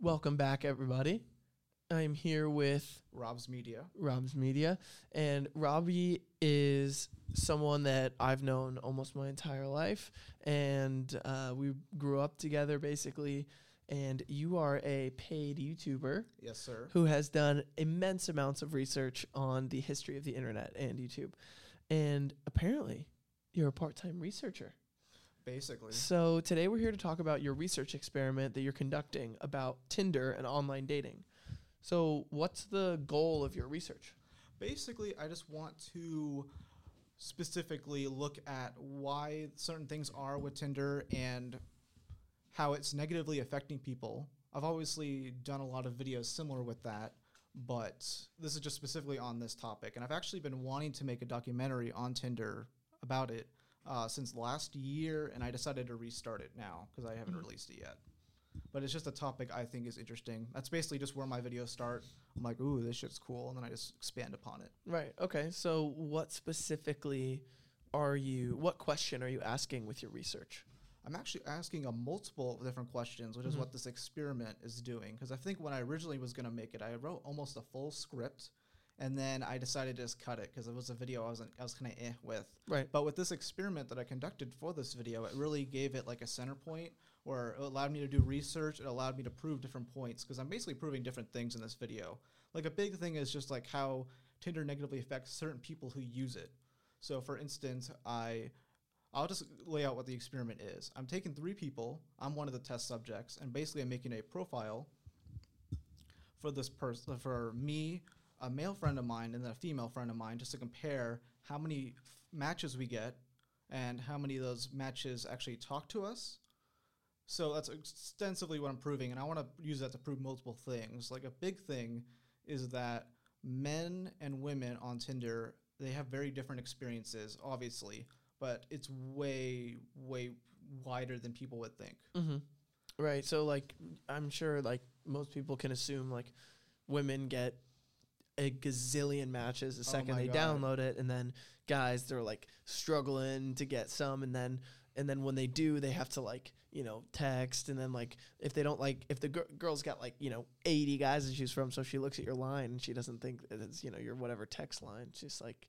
Welcome back, everybody. I'm here with RobsMedia. Rob's Media, and Robbie is someone that I've known almost my entire life, and uh, we grew up together basically. And you are a paid YouTuber Yes, sir. who has done immense amounts of research on the history of the internet and YouTube, and apparently, you're a part-time researcher. Basically. So today we're here to talk about your research experiment that you're conducting about Tinder and online dating. So what's the goal of your research? Basically, I just want to specifically look at why certain things are with Tinder and how it's negatively affecting people. I've obviously done a lot of videos similar with that, but this is just specifically on this topic. And I've actually been wanting to make a documentary on Tinder about it uh, since last year, and I decided to restart it now because I haven't Mhm. released it yet. But it's just a topic I think is interesting. That's basically just where my videos start. I'm like, ooh, this shit's cool, and then I just expand upon it. Right. Okay. So what specifically are you what question are you asking with your research? I'm actually asking a multiple of different questions, which is Mhm. what this experiment is doing. Because I think when I originally was going to make it, I wrote almost a full script, and then I decided to just cut it because it was a video I wasn't I was kind of eh with. Right. But with this experiment that I conducted for this video, it really gave it like a center point where it allowed me to do research. It allowed me to prove different points because I'm basically proving different things in this video. Like a big thing is just like how Tinder negatively affects certain people who use it. So for instance, I I'll just lay out what the experiment is. I'm taking three people. I'm one of the test subjects, and basically I'm making a profile for this person, for me, a male friend of mine, and then a female friend of mine, just to compare how many f- matches we get and how many of those matches actually talk to us. So that's extensively what I'm proving, and I want to use that to prove multiple things. Like a big thing is that men and women on Tinder they have very different experiences, obviously, but it's way way wider than people would think. Mm-hmm. Right. So like I'm sure like most people can assume like women get a gazillion matches the Oh second my they God. download it and then guys they're like struggling to get some and then and then when they do they have to like you know text and then like if they don't like if the gir- girl's got like you know 80 guys to choose from so she looks at your line and she doesn't think that it's you know your whatever text line she's like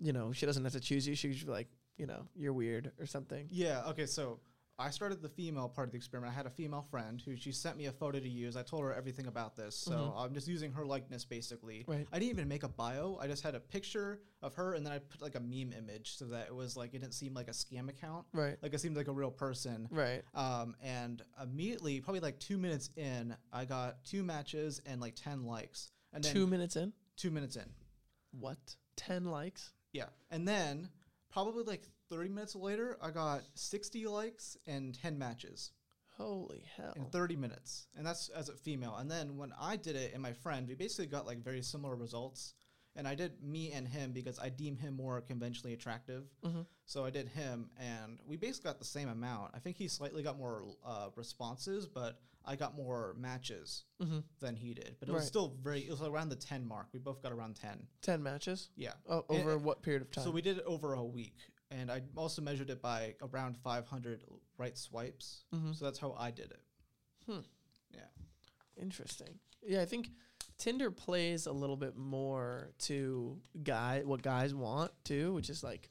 you know she doesn't have to choose you she could just be like you know you're weird or something Yeah. Okay. So I started the female part of the experiment. I had a female friend who she sent me a photo to use. I told her everything about this, so Mhm. I'm just using her likeness basically. Right. I didn't even make a bio. I just had a picture of her, and then I put like a meme image so that it was like it didn't seem like a scam account. right Like it seemed like a real person. right Um, and immediately, probably like two minutes in, I got two matches and like ten likes. And then two minutes in two minutes in, What? 10 likes? yeah. And then probably like thirty minutes later, I got sixty likes and ten matches. Holy hell. in 30 minutes. And that's as a female. And then when i did it and my friend we basically got like very similar results. And i did me and him because i deem him more conventionally attractive. Hmm so i did him and we basically got the same amount. I think he slightly got more uh, responses but i got more matches hmm than he did. But it was Right. still very it was around the 10 mark. We both got around 10 10 matches? yeah. Oh, over what period of time? so we did it over a week and i also measured it by around 500 right swipes Mhm. so that's how i did it Hmm. yeah Interesting. Yeah, I think Tinder plays a little bit more to guy what guys want too, which is like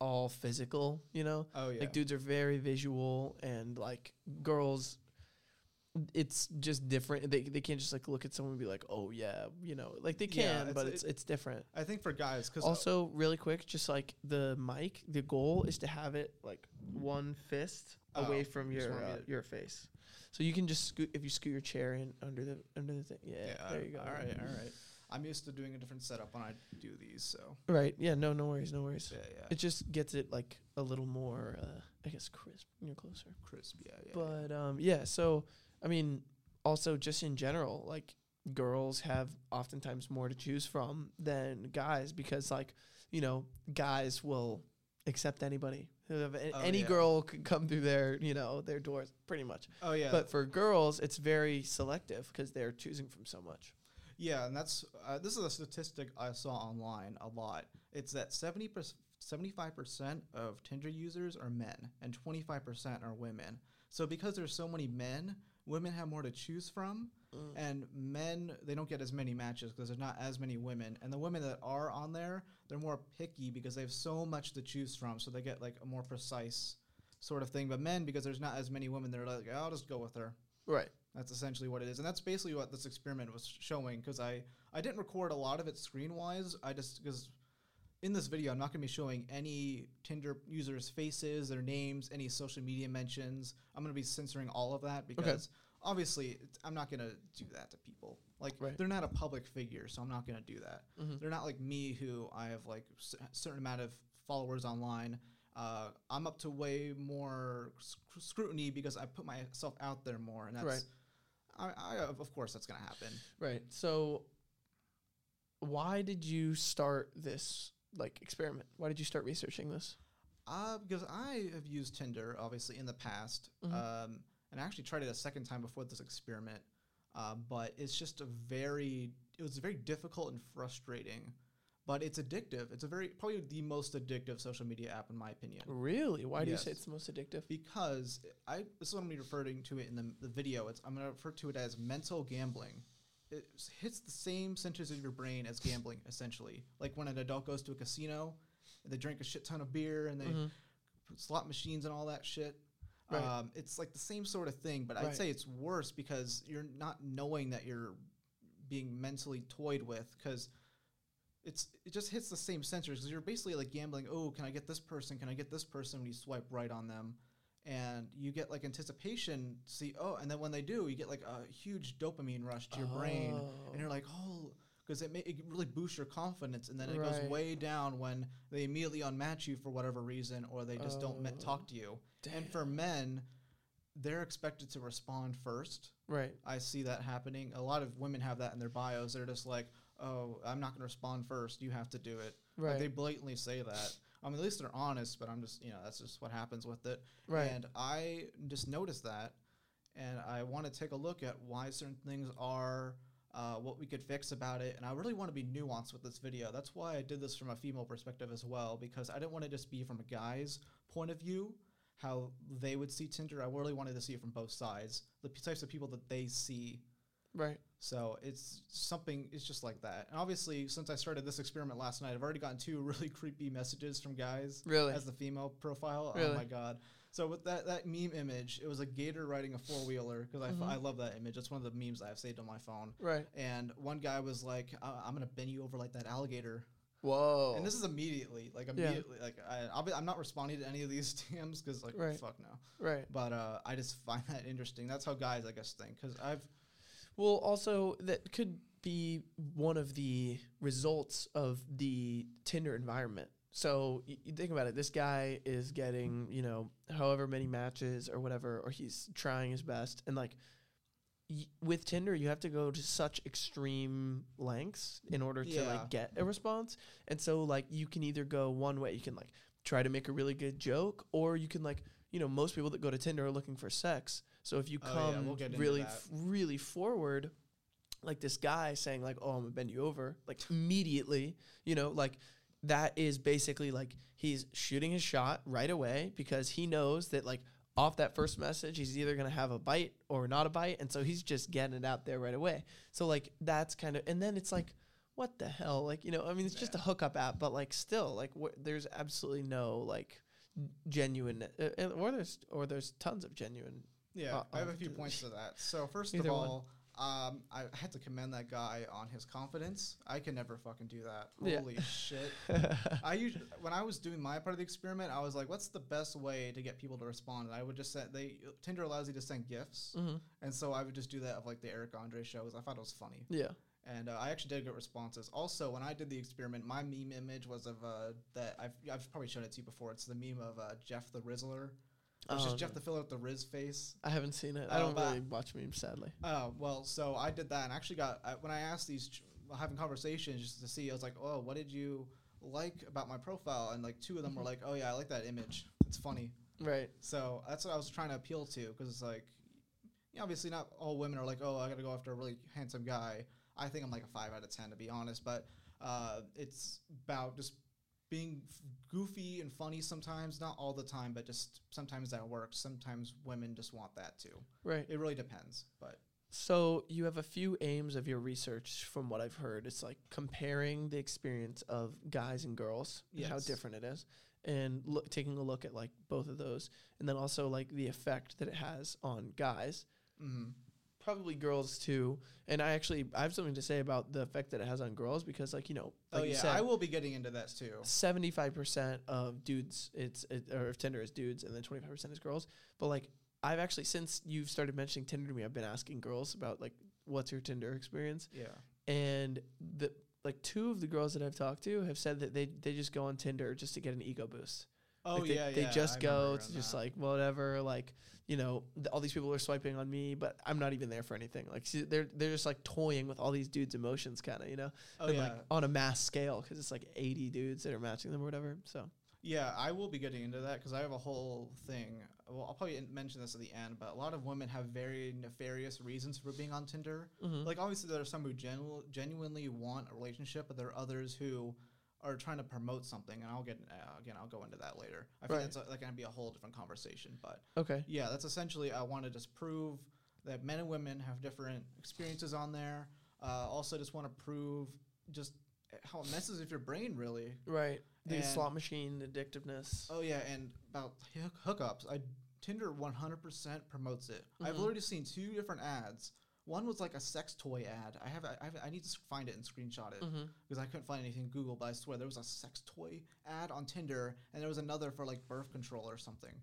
all physical, you know? oh yeah Like dudes are very visual and like girls it's just different. They they can't just like look at someone and be like, "Oh yeah," you know. Like they Yeah, can, it's- but it's it- it's different. I think for guys, because Also, really quick, just like the mic, the goal is to have it like one fist away Oh, from your uh, your face. So you can just scoot if you scoot your chair in under the under the thing. Yeah, there you go. All right, all right. I'm used to doing a different setup when I do these, so Right. Yeah. No. No worries. No worries. yeah, yeah. It just gets it like a little more, uh, I guess, crisp. when You're closer. crisp, yeah, yeah. But um, yeah. So I mean, also just in general, like girls have oftentimes more to choose from than guys because like you know guys will accept anybody. Who Oh, any yeah. girl could come through their you know their doors pretty much. oh yeah, But for girls, it's very selective because they're choosing from so much. yeah, and that's uh, this is a statistic I saw online a lot. It's that 70 75% of Tinder users are men and 25% are women. So because there's so many men, women have more to choose from, Mm. and men they don't get as many matches because there's not as many women. And the women that are on there, they're more picky because they have so much to choose from, so they get like a more precise sort of thing. But men, because there's not as many women, they're like, I'll just go with her. Right. That's essentially what it is, and that's basically what this experiment was showing. Because I I didn't record a lot of it screen wise. I just because in this video I'm not going to be showing any Tinder users' faces, their names, any social media mentions. I'm going to be censoring all of that because obviously it's, I'm not going to do that to people. Like Right. they're not a public figure, so I'm not going to do that. Mhm. They're not like me who I have like s- certain amount of followers online. Uh, I'm up to way more sc- scrutiny because I put myself out there more, and that's Right. I, I of course that's gonna happen. Right. So, why did you start this like experiment? Why did you start researching this? Uh, because I have used Tinder obviously in the past, Mhm. um, and I actually tried it a second time before this experiment. Uh, but it's just a very it was very difficult and frustrating, but it's addictive. It's a very probably the most addictive social media app in my opinion. Really? Why do you say it's the most addictive? because I this is what I'm referring to it in the, the video. It's I'm gonna refer to it as mental gambling. It hits the same centers of your brain as gambling, essentially. Like when an adult goes to a casino, and they drink a shit ton of beer and they Mhm. put slot machines and all that shit. Right. Um, it's like the same sort of thing, but I'd say it's worse because you're not knowing that you're being mentally toyed with because it's it just hits the same sensors because you're basically like gambling. Oh, can I get this person? Can I get this person? When you swipe right on them, and you get like anticipation. See, oh, and then when they do, you get like a huge dopamine rush to your brain, Oh. and you're like, oh, because it, it really boosts your confidence, and then it Right. goes way down when they immediately unmatch you for whatever reason, or they just don't me- Oh. talk to you. And for men, they're expected to respond first. Right. I see that happening. A lot of women have that in their bios. They're just like, "Oh, I'm not going to respond first. You have to do it." Right. Like they blatantly say that. I mean, at least they're honest. But I'm just, you know, that's just what happens with it. Right. And I just noticed that, and I want to take a look at why certain things are, uh, what we could fix about it. And I really want to be nuanced with this video. That's why I did this from a female perspective as well, because I didn't want to just be from a guy's point of view, how they would see Tinder. I really wanted to see it from both sides, the p- types of people that they see. right. So it's something. It's just like that. And obviously, since I started this experiment last night, I've already gotten two really creepy messages from guys Really. as the female profile. Really? Oh my god! So with that that meme image, it was a gator riding a four wheeler because I, f- Mhm. I love that image. It's one of the memes I have saved on my phone. right. And one guy was like, "I- "I'm gonna bend you over like that alligator," Whoa. and this is immediately, like Yeah. immediately, like I, I'll be, I'm not responding to any of these DMs because like Right. fuck no. right. But uh, I just find that interesting. That's how guys, I guess, think because I've Well, also that could be one of the results of the Tinder environment. So y- you think about it. This guy is getting, you know, however many matches or whatever, or he's trying his best, and like y- with Tinder, you have to go to such extreme lengths in order to Yeah. like get a response. And so like you can either go one way, you can like try to make a really good joke, or you can like you know most people that go to Tinder are looking for sex. So if you Oh, come yeah, we'll really f- really forward, like this guy saying like oh I'm gonna bend you over, like immediately, you know like. That is basically like he's shooting his shot right away because he knows that like off that first message, he's either gonna have a bite or not a bite, and so he's just getting it out there right away. So like that's kind of, and then it's like, what the hell? Like you know, I mean, it's just a hookup app, but like still, like wh- there's absolutely no like genuine, uh, uh, or there's or there's tons of genuine. Yeah, Uh, I have a uh, few points to that. So first of all, um, I had to commend that guy on his confidence. I can never fucking do that. Yeah. Holy shit! I usually, when I was doing my part of the experiment, I was like, "What's the best way to get people to respond?" And I would just send they Tinder allows you to send gifts, hmm and so I would just do that of like the Eric Andre shows. I thought it was funny, Yeah. and uh, I actually did get responses. Also, when I did the experiment, my meme image was of uh, that I've I've probably shown it to you before. It's the meme of uh, Jeff the Rizzler. It's Oh, just Jeff no. the filler with the Riz face. I haven't seen it. I Oh, don't really watch memes, sadly. Oh well, so I did that and actually got I, when I asked these ch- having conversations just to see, I was like, oh, what did you like about my profile? And like two of them were like, oh yeah, I like that image. It's funny. Right. So that's what I was trying to appeal to because it's like, yeah, obviously not all women are like, oh, I got to go after a really handsome guy. I think I'm like a five out of ten to be honest, but uh, it's about just being goofy and funny sometimes, not all the time, but just sometimes that works. Sometimes women just want that too. Right. It really depends, but So you have a few aims of your research from what I've heard. It's like comparing the experience of guys and girls and how different it is and look, taking a look at like both of those and then also like the effect that it has on guys. mhm. Probably girls too. And I actually I have something to say about the effect that it has on girls because like, you know, oh, like oh yeah, said I will be getting into that too. 75% of dudes it's it, or if Tinder is dudes and then 25% is girls. But like I've actually since you've started mentioning Tinder to me, I've been asking girls about like what's your Tinder experience Yeah. and the like two of the girls that I've talked to have said that they they just go on Tinder just to get an ego boost. Oh Like, they, yeah, they yeah. just I go to just that. like whatever like you know th- all these people are swiping on me but i'm not even there for anything like see, they're they're just like toying with all these dudes emotions kind of you know oh and, yeah, like on a mass scale because it's like 80 dudes that are matching them or whatever so yeah. I will be getting into that because I have a whole thing. Well, I'll probably mention this at the end, but a lot of women have very nefarious reasons for being on Tinder. Mhm. Like obviously there are some who genu- genuinely want a relationship, but there are others who are trying to promote something, and I'll get uh, again. I'll go into that later. I think Right. that's uh like going to be a whole different conversation, but okay yeah, that's essentially I want to just prove that men and women have different experiences on there. Uh, also, just want to prove just how it messes with your brain, really. right the And- slot machine addictiveness Oh yeah, and about hook- hookups, I Tinder 100% promotes it. I've Mhm. already seen two different ads. One was like a sex toy ad. I have, I, have, I need to find it and screenshot it mm-hmm. because I couldn't find anything in Google. But I swear there was a sex toy ad on Tinder, and there was another for like birth control or something.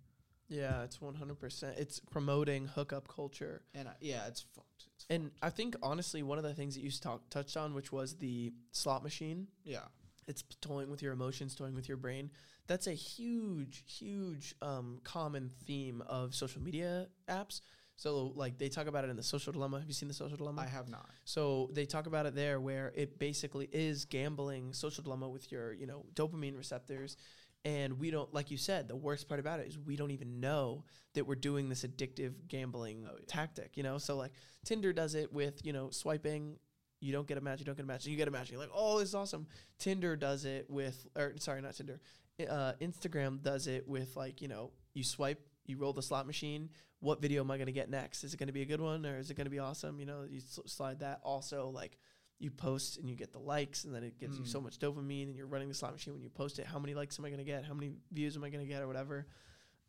yeah it's 100% it's promoting hookup culture And uh, yeah, it's fucked. It's and fucked. i think honestly one of the things that you talk, touched on which was the slot machine yeah, it's toying with your emotions, toying with your brain. That's a huge, huge um, common theme of social media apps. So, like, they talk about it in the Social Dilemma. Have you seen the Social Dilemma? I have not. So they talk about it there, where it basically is gambling, social dilemma with your, you know, dopamine receptors. And we don't, like you said, the worst part about it is we don't even know that we're doing this addictive gambling Oh, yeah. tactic, you know? So, like, Tinder does it with, you know, swiping. You don't get a match, you don't get a match, you get a match. You're like, oh, this is awesome. Tinder does it with, or sorry, not Tinder. Uh, Instagram does it with, like, you know, you swipe, you roll the slot machine. What video am I going to get next? Is it going to be a good one or is it going to be awesome? You know, you sl- slide that. Also, like, you post and you get the likes, and then it gives you Mm. so much dopamine, and you're running the slot machine when you post it. How many likes am I going to get? How many views am I going to get, or whatever?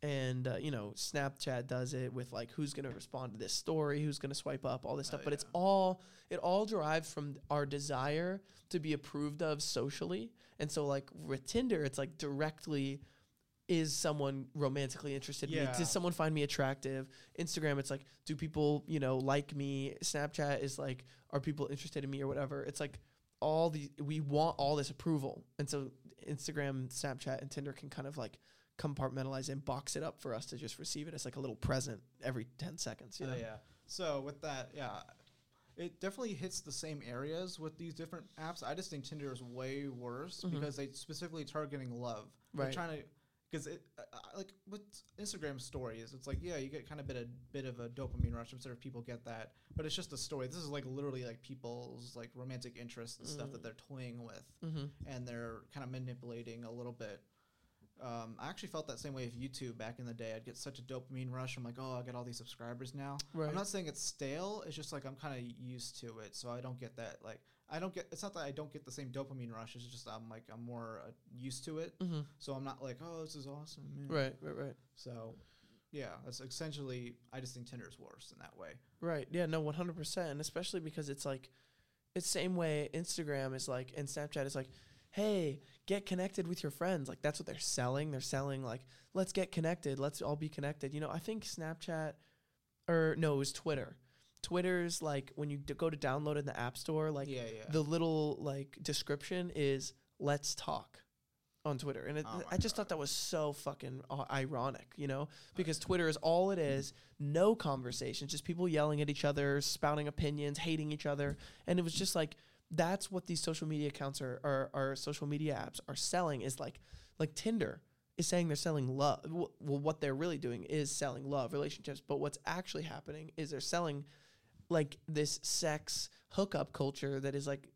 And uh, you know, Snapchat does it with like who's going to respond to this story, who's going to swipe up, all this Oh, stuff. But it's all it all derives from our desire to be approved of socially. And so, like with Tinder, it's like directly. Is someone romantically interested in me? Yeah. Does someone find me attractive? Instagram, it's like, do people, you know, like me? Snapchat is like, are people interested in me or whatever? It's like all the we want all this approval, and so Instagram, Snapchat, and Tinder can kind of like compartmentalize and box it up for us to just receive it as like a little present every ten seconds. You? Oh, yeah. So with that, yeah, it definitely hits the same areas with these different apps. I just think Tinder is way worse Mhm. because they specifically targeting love. They're Right. trying to because it uh, like with Instagram stories, it's like yeah, you get kind of bit a bit of a dopamine rush. I'm sure people get that, but it's just a story. This is like literally like people's like romantic interests and stuff that Mm. they're toying with, Mm-hmm. and they're kind of manipulating a little bit. Um, I actually felt that same way with YouTube back in the day. I'd get such a dopamine rush. I'm like, oh, I got all these subscribers now. Right. I'm not saying it's stale. It's just like I'm kind of used to it, so I don't get that. Like I don't get. It's not that I don't get the same dopamine rush. It's just I'm like I'm more uh, used to it, Mm-hmm. so I'm not like, oh, this is awesome. Man. Right. Right. Right. So, yeah, that's essentially. I just think Tinder's worse in that way. Right. Yeah. No. One hundred percent. And especially because it's like, it's same way Instagram is like, and Snapchat is like, hey, get connected with your friends. Like that's what they're selling. They're selling like, let's get connected. Let's all be connected. You know, I think Snapchat, or no, it was Twitter. Twitter's like when you d- go to download in the App Store, like yeah, yeah. the little like description is "Let's talk" on Twitter, and it, Oh my I just God. thought that was so fucking uh, ironic, you know, because Twitter is all it is, no conversations, just people yelling at each other, spouting opinions, hating each other, and it was just like that's what these social media accounts are, are, are social media apps are selling is like like Tinder is saying they're selling love. Well, what they're really doing is selling love relationships, but what's actually happening is they're selling like this sex hookup culture that is like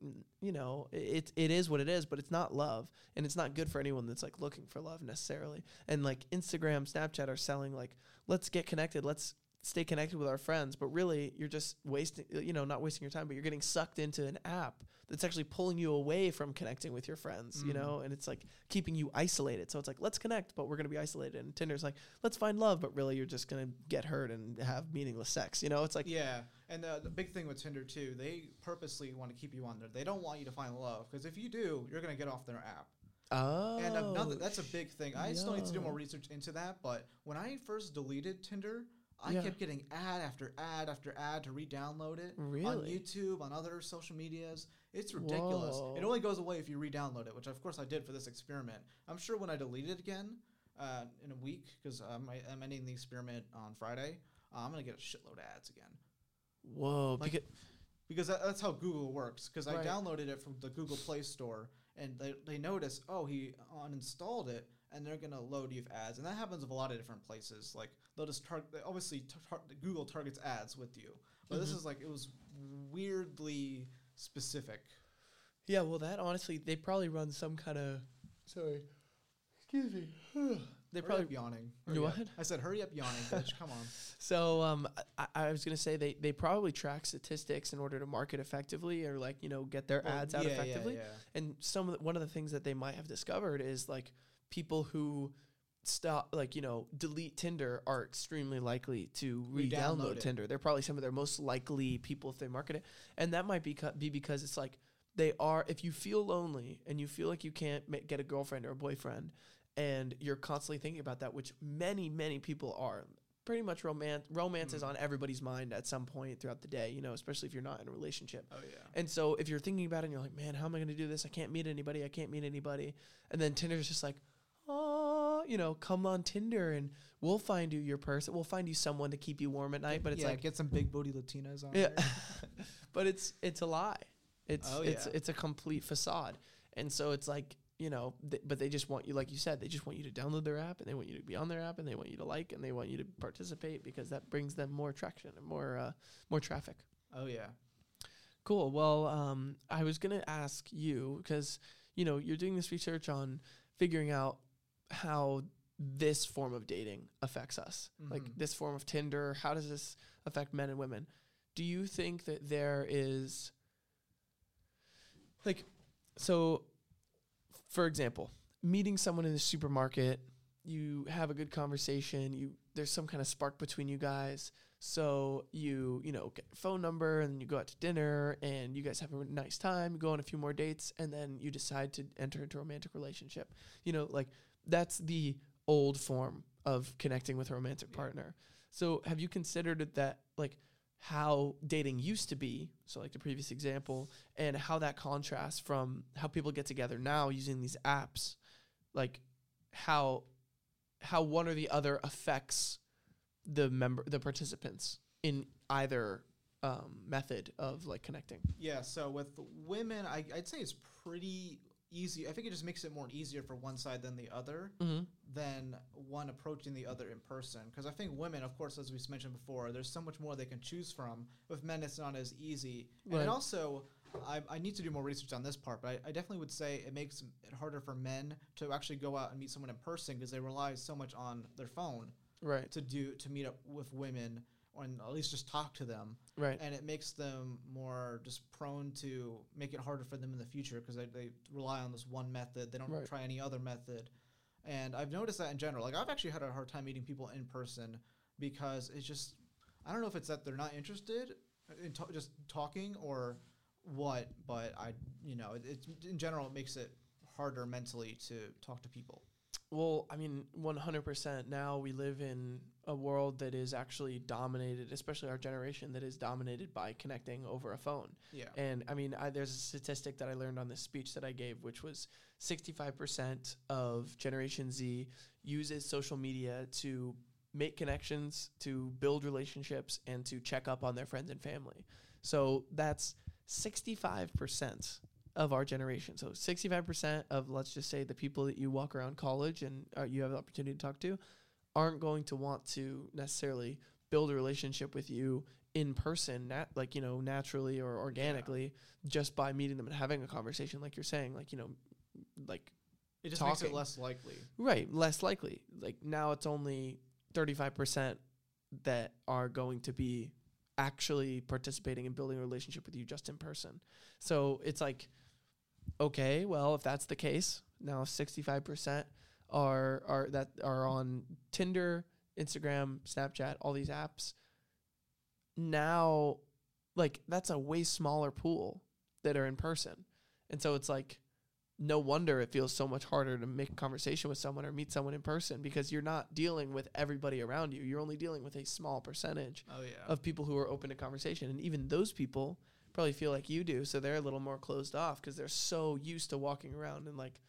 you know it it is what it is but it's not love and it's not good for anyone that's like looking for love necessarily. And like Instagram Snapchat are selling like let's get connected let's stay connected with our friends but really you're just wasting you know not wasting your time but you're getting sucked into an app that's actually pulling you away from connecting with your friends you Mm. know and it's like keeping you isolated so it's like let's connect but we're going to be isolated and Tinder's like let's find love but really you're just going to get hurt and have meaningless sex you know it's like yeah, and uh, the big thing with Tinder too, they purposely want to keep you on there. They don't want you to find love because if you do, you're gonna get off their app. oh And another, that's a big thing. I still need to do more research into that. But when I first deleted Tinder, I Yeah. kept getting ad after ad after ad to re-download it on YouTube, on other social medias. It's ridiculous. It only goes away if you re-download it, which of course I did for this experiment. I'm sure when I delete it again uh, in a week, because um, I'm ending the experiment on Friday, uh, I'm gonna get a shitload of ads again whoa Like, because, because that, that's how Google works. Because I downloaded it from the Google Play Store, and they, they notice, oh, he uninstalled it, and they're gonna load you with ads, and that happens with a lot of different places. Like they'll just target. Obviously, tar- tar- Google targets ads with you, but this Mhm. is like it was weirdly specific. yeah well that honestly they probably run some kind of sorry excuse me they Hurry probably up yawning. You Hurry up. what? I said, hurry up yawning, bitch. Come on. So um, I, I was gonna say they, they probably track statistics in order to market effectively or like you know get their Well, ads out yeah, yeah, effectively. yeah. And some of the, one of the things that they might have discovered is like people who stop like you know delete Tinder are extremely likely to Re-download re-download. Tinder. They're probably some of their most likely people if they market it, and that might be cu- be because it's like they are. If you feel lonely and you feel like you can't ma- get a girlfriend or a boyfriend, and you're constantly thinking about that, which many many people are. Pretty much romance romance is Mm. on everybody's mind at some point throughout the day, you know, especially if you're not in a relationship. Oh yeah. And so if you're thinking about it and you're like, man, how am I going to do this? I can't meet anybody. I can't meet anybody. And then Tinder's just like, oh, you know, come on Tinder and we'll find you your person. We'll find you someone to keep you warm at night. But it's yeah, like, get some big booty Latinas on yeah, but it's it's a lie. It's Oh, it's yeah. it's a complete facade. And so it's like you know, th- but they just want you, like you said, they just want you to download their app and they want you to be on their app and they want you to like and they want you to participate because that brings them more traction and more uh, more traffic. Oh yeah. Cool. Well, um, I was gonna ask you because you know you're doing this research on figuring out how this form of dating affects us, like Mhm. this form of Tinder. How does this affect men and women? Do you think that there is like so? For example, meeting someone in the supermarket, you have a good conversation. You there's some kind of spark between you guys. So you, you know, get phone number and you go out to dinner and you guys have a nice time, you go on a few more dates, and then you decide to enter into a romantic relationship. You know, like that's the old form of connecting with a romantic Yeah. partner. So have you considered that like how dating used to be, so like the previous example, and how that contrasts from how people get together now using these apps, like how how one or the other affects the member the participants in either um, method of like connecting. Yeah, so with women, I, I'd say it's pretty easy. I think it just makes it more easier for one side than the other Mm-hmm. than one approaching the other in person. Because I think women, of course, as we mentioned before, there's so much more they can choose from. With men, it's not as easy. And Right. it also, I, I need to do more research on this part, but I, I definitely would say it makes it harder for men to actually go out and meet someone in person because they rely so much on their phone Right. to do to meet up with women and at least just talk to them. Right. and it makes them more just prone to make it harder for them in the future because they, they rely on this one method. They don't Right. try any other method. And i've noticed that in general. Like i've actually had a hard time meeting people in person because it's just i don't know if it's that they're not interested in just talking or what but i you know it, it's in general it makes it harder mentally to talk to people. Well, I mean, 100% now we live in a world that is actually dominated, especially our generation, that is dominated by connecting over a phone. yeah And I mean, I, there's a statistic that I learned on this speech that I gave, which was 65% of Generation Z uses social media to make connections, to build relationships, and to check up on their friends and family. So that's 65% of our generation. So 65% of, let's just say, the people that you walk around college and uh, you have the opportunity to talk to aren't going to want to necessarily build a relationship with you in person, nat- like you know, naturally or organically, just by meeting them and having a conversation, like you're saying, like you know, like It just makes it less likely. right, less likely. Like now, it's only thirty five percent that are going to be actually participating in building a relationship with you just in person. So it's like, okay, well, if that's the case, now sixty five percent are are that are on Tinder, Instagram, Snapchat, all these apps. Now, like that's a way smaller pool that are in person, and so it's like, no wonder it feels so much harder to make a conversation with someone or meet someone in person because you're not dealing with everybody around you. You're only dealing with a small percentage Oh yeah. of people who are open to conversation, and even those people probably feel like you do, so they're a little more closed off because they're so used to walking around and like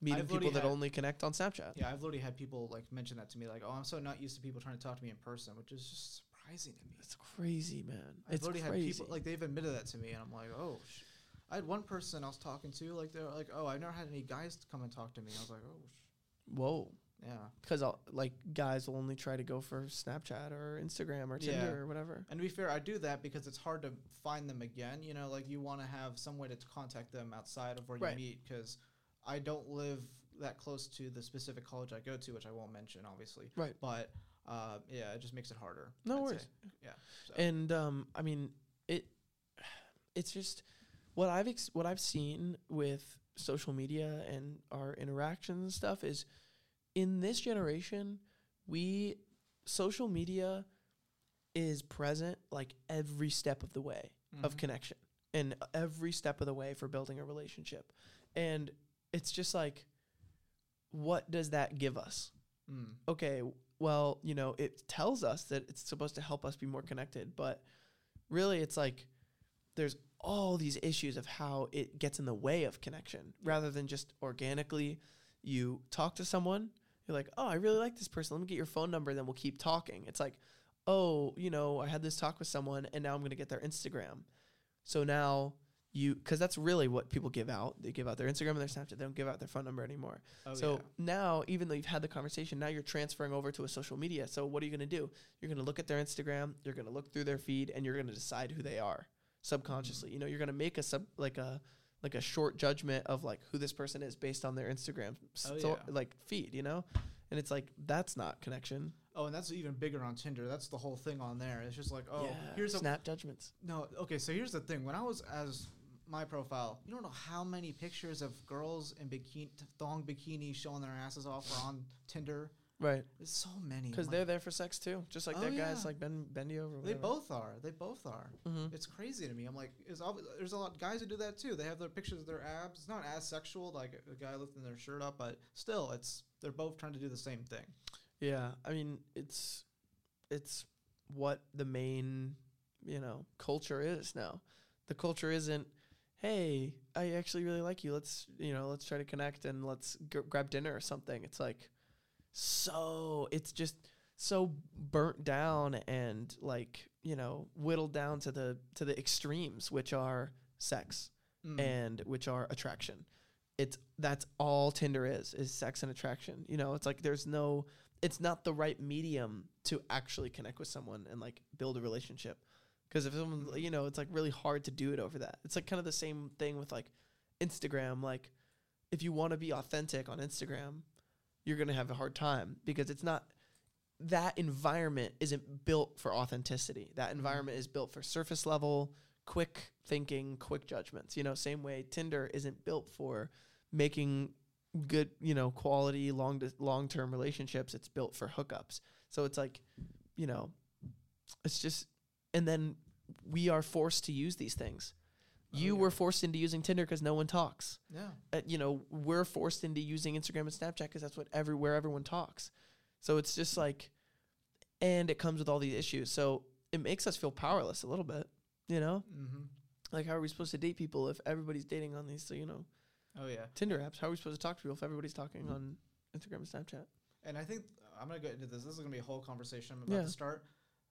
meeting I've people that had- only connect on Snapchat. yeah, I've literally had people like mention that to me, like, "Oh, I'm so not used to people trying to talk to me in person," which is just surprising to me. It's crazy, man. I've it's already crazy. had people like they've admitted that to me, and I'm like, "Oh." Sh-. I had one person I was talking to, like they're like, "Oh, I've never had any guys come and talk to me." I was like, "Oh, sh-. Whoa. yeah." Because like guys will only try to go for Snapchat or Instagram or Tinder Yeah. or whatever. And to be fair, I do that because it's hard to find them again. You know, like you want to have some way to contact them outside of where Right. you meet because I don't live that close to the specific college I go to, which I won't mention, obviously. Right. But uh, yeah, it just makes it harder. No I'd worries. say. Yeah. So. And um, I mean, it. It's just what I've ex- what I've seen with social media and our interactions and stuff is in this generation, we social media is present like every step of the way of Mhm. connection and every step of the way for building a relationship. And it's just like, what does that give us? Mm. okay, well, you know, it tells us that it's supposed to help us be more connected, but really it's like there's all these issues of how it gets in the way of connection rather than just organically you talk to someone, you're like, "Oh, I really like this person. Let me get your phone number, then we'll keep talking." It's like, "Oh, you know, I had this talk with someone and now I'm going to get their Instagram." So now you cuz that's really what people give out. They give out their Instagram and their Snapchat. They don't give out their phone number anymore. Oh, so yeah. now, even though you've had the conversation, now you're transferring over to a social media. So what are you going to do? You're going to look at their Instagram, you're going to look through their feed, and you're going to decide who they are subconsciously. Mm. You know, you're going to make a sub like a like a short judgment of like who this person is based on their Instagram Oh, yeah. like feed. You know, and it's like that's not connection. Oh, and that's even bigger on Tinder. That's the whole thing on there. It's just like, oh, yeah, here's a snap judgments. no. Okay, so here's the thing. When I was as my profile, you don't know how many pictures of girls in bikini, thong bikinis showing their asses off are on Tinder. Right, There's so many. because they're there for sex too, just like Oh, that guy's yeah. like Ben Bendy over. They both are. They both are. Mm-hmm. It's crazy to me. I'm like, there's a lot of guys who do that too. They have their pictures of their abs. It's not as sexual, like a, a guy lifting their shirt up, but still, it's they're both trying to do the same thing. Yeah, I mean it's it's what the main you know culture is now. The culture isn't, hey, I actually really like you. Let's you know let's try to connect and let's g- grab dinner or something. It's like so it's just so burnt down and like you know whittled down to the to the extremes, which are sex Mm. and which are attraction. It's that's all Tinder is is sex and attraction. You know, it's like there's no it's not the right medium to actually connect with someone and like build a relationship. Because if someone, mm. you know, it's like really hard to do it over that. It's like kind of the same thing with like Instagram. Like, if you want to be authentic on Instagram, you're gonna have a hard time because it's not that environment isn't built for authenticity. That mm. environment is built for surface level, quick thinking, quick judgments. You know, same way Tinder isn't built for making good, you know, quality long long term relationships. It's built for hookups. So it's like, you know, it's just, and then we are forced to use these things. Oh, You yeah. were forced into using Tinder because no one talks. Yeah. Uh, you know, we're forced into using Instagram and Snapchat because that's what everywhere everyone talks. So it's just like, and it comes with all these issues. So it makes us feel powerless a little bit. You know, Mm-hmm. like how are we supposed to date people if everybody's dating on these, so, you know, Oh yeah. Tinder apps? How are we supposed to talk to people if everybody's talking on Instagram and Snapchat? And I think I'm gonna go into this. This is gonna be a whole conversation I'm about Yeah. to start.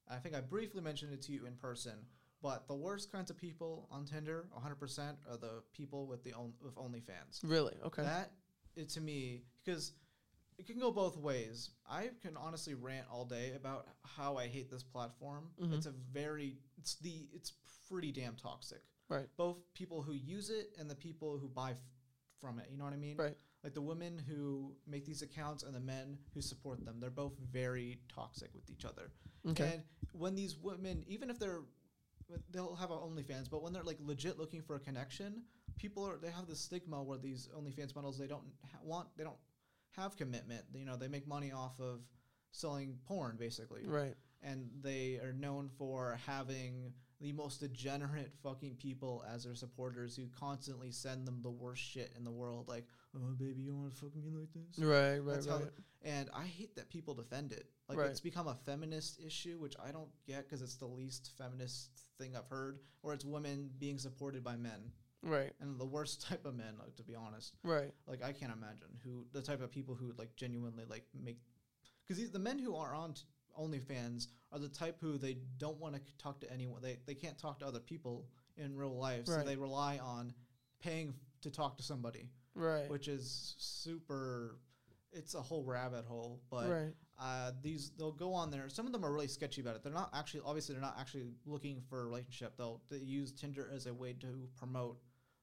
I think I briefly mentioned it to you in person, but the worst kinds of people on Tinder, 100%, are the people with the on, with OnlyFans. Really? Okay. That it, to me, because it can go both ways. I can honestly rant all day about how I hate this platform. Mhm. It's a very it's the it's pretty damn toxic. Right. Both people who use it and the people who buy f- from it. You know what I mean? Right. Like the women who make these accounts and the men who support them. They're both very toxic with each other. Okay. And when these women, even if they're, they'll have a OnlyFans, but when they're like legit looking for a connection, people are they have this stigma where these OnlyFans models they don't ha- want they don't have commitment. You know, they make money off of selling porn basically, right. and they are known for having the most degenerate fucking people as their supporters who constantly send them the worst shit in the world, like, "Oh, baby, you want to fuck me like this?" Right. Right. That's how right. And I hate that people defend it. Like Right. it's become a feminist issue, which I don't get because it's the least feminist thing I've heard. Or it's women being supported by men, right. and the worst type of men, like, to be honest. Right. Like I can't imagine who the type of people who would like genuinely like make because the men who are on t- OnlyFans are the type who they don't want to talk to anyone. They they can't talk to other people in real life, so they rely on paying f- to talk to somebody, Right. which is super. It's a whole rabbit hole, but right. uh, these they'll go on there. Some of them are really sketchy about it. They're not actually obviously they're not actually looking for a relationship. They'll they use Tinder as a way to promote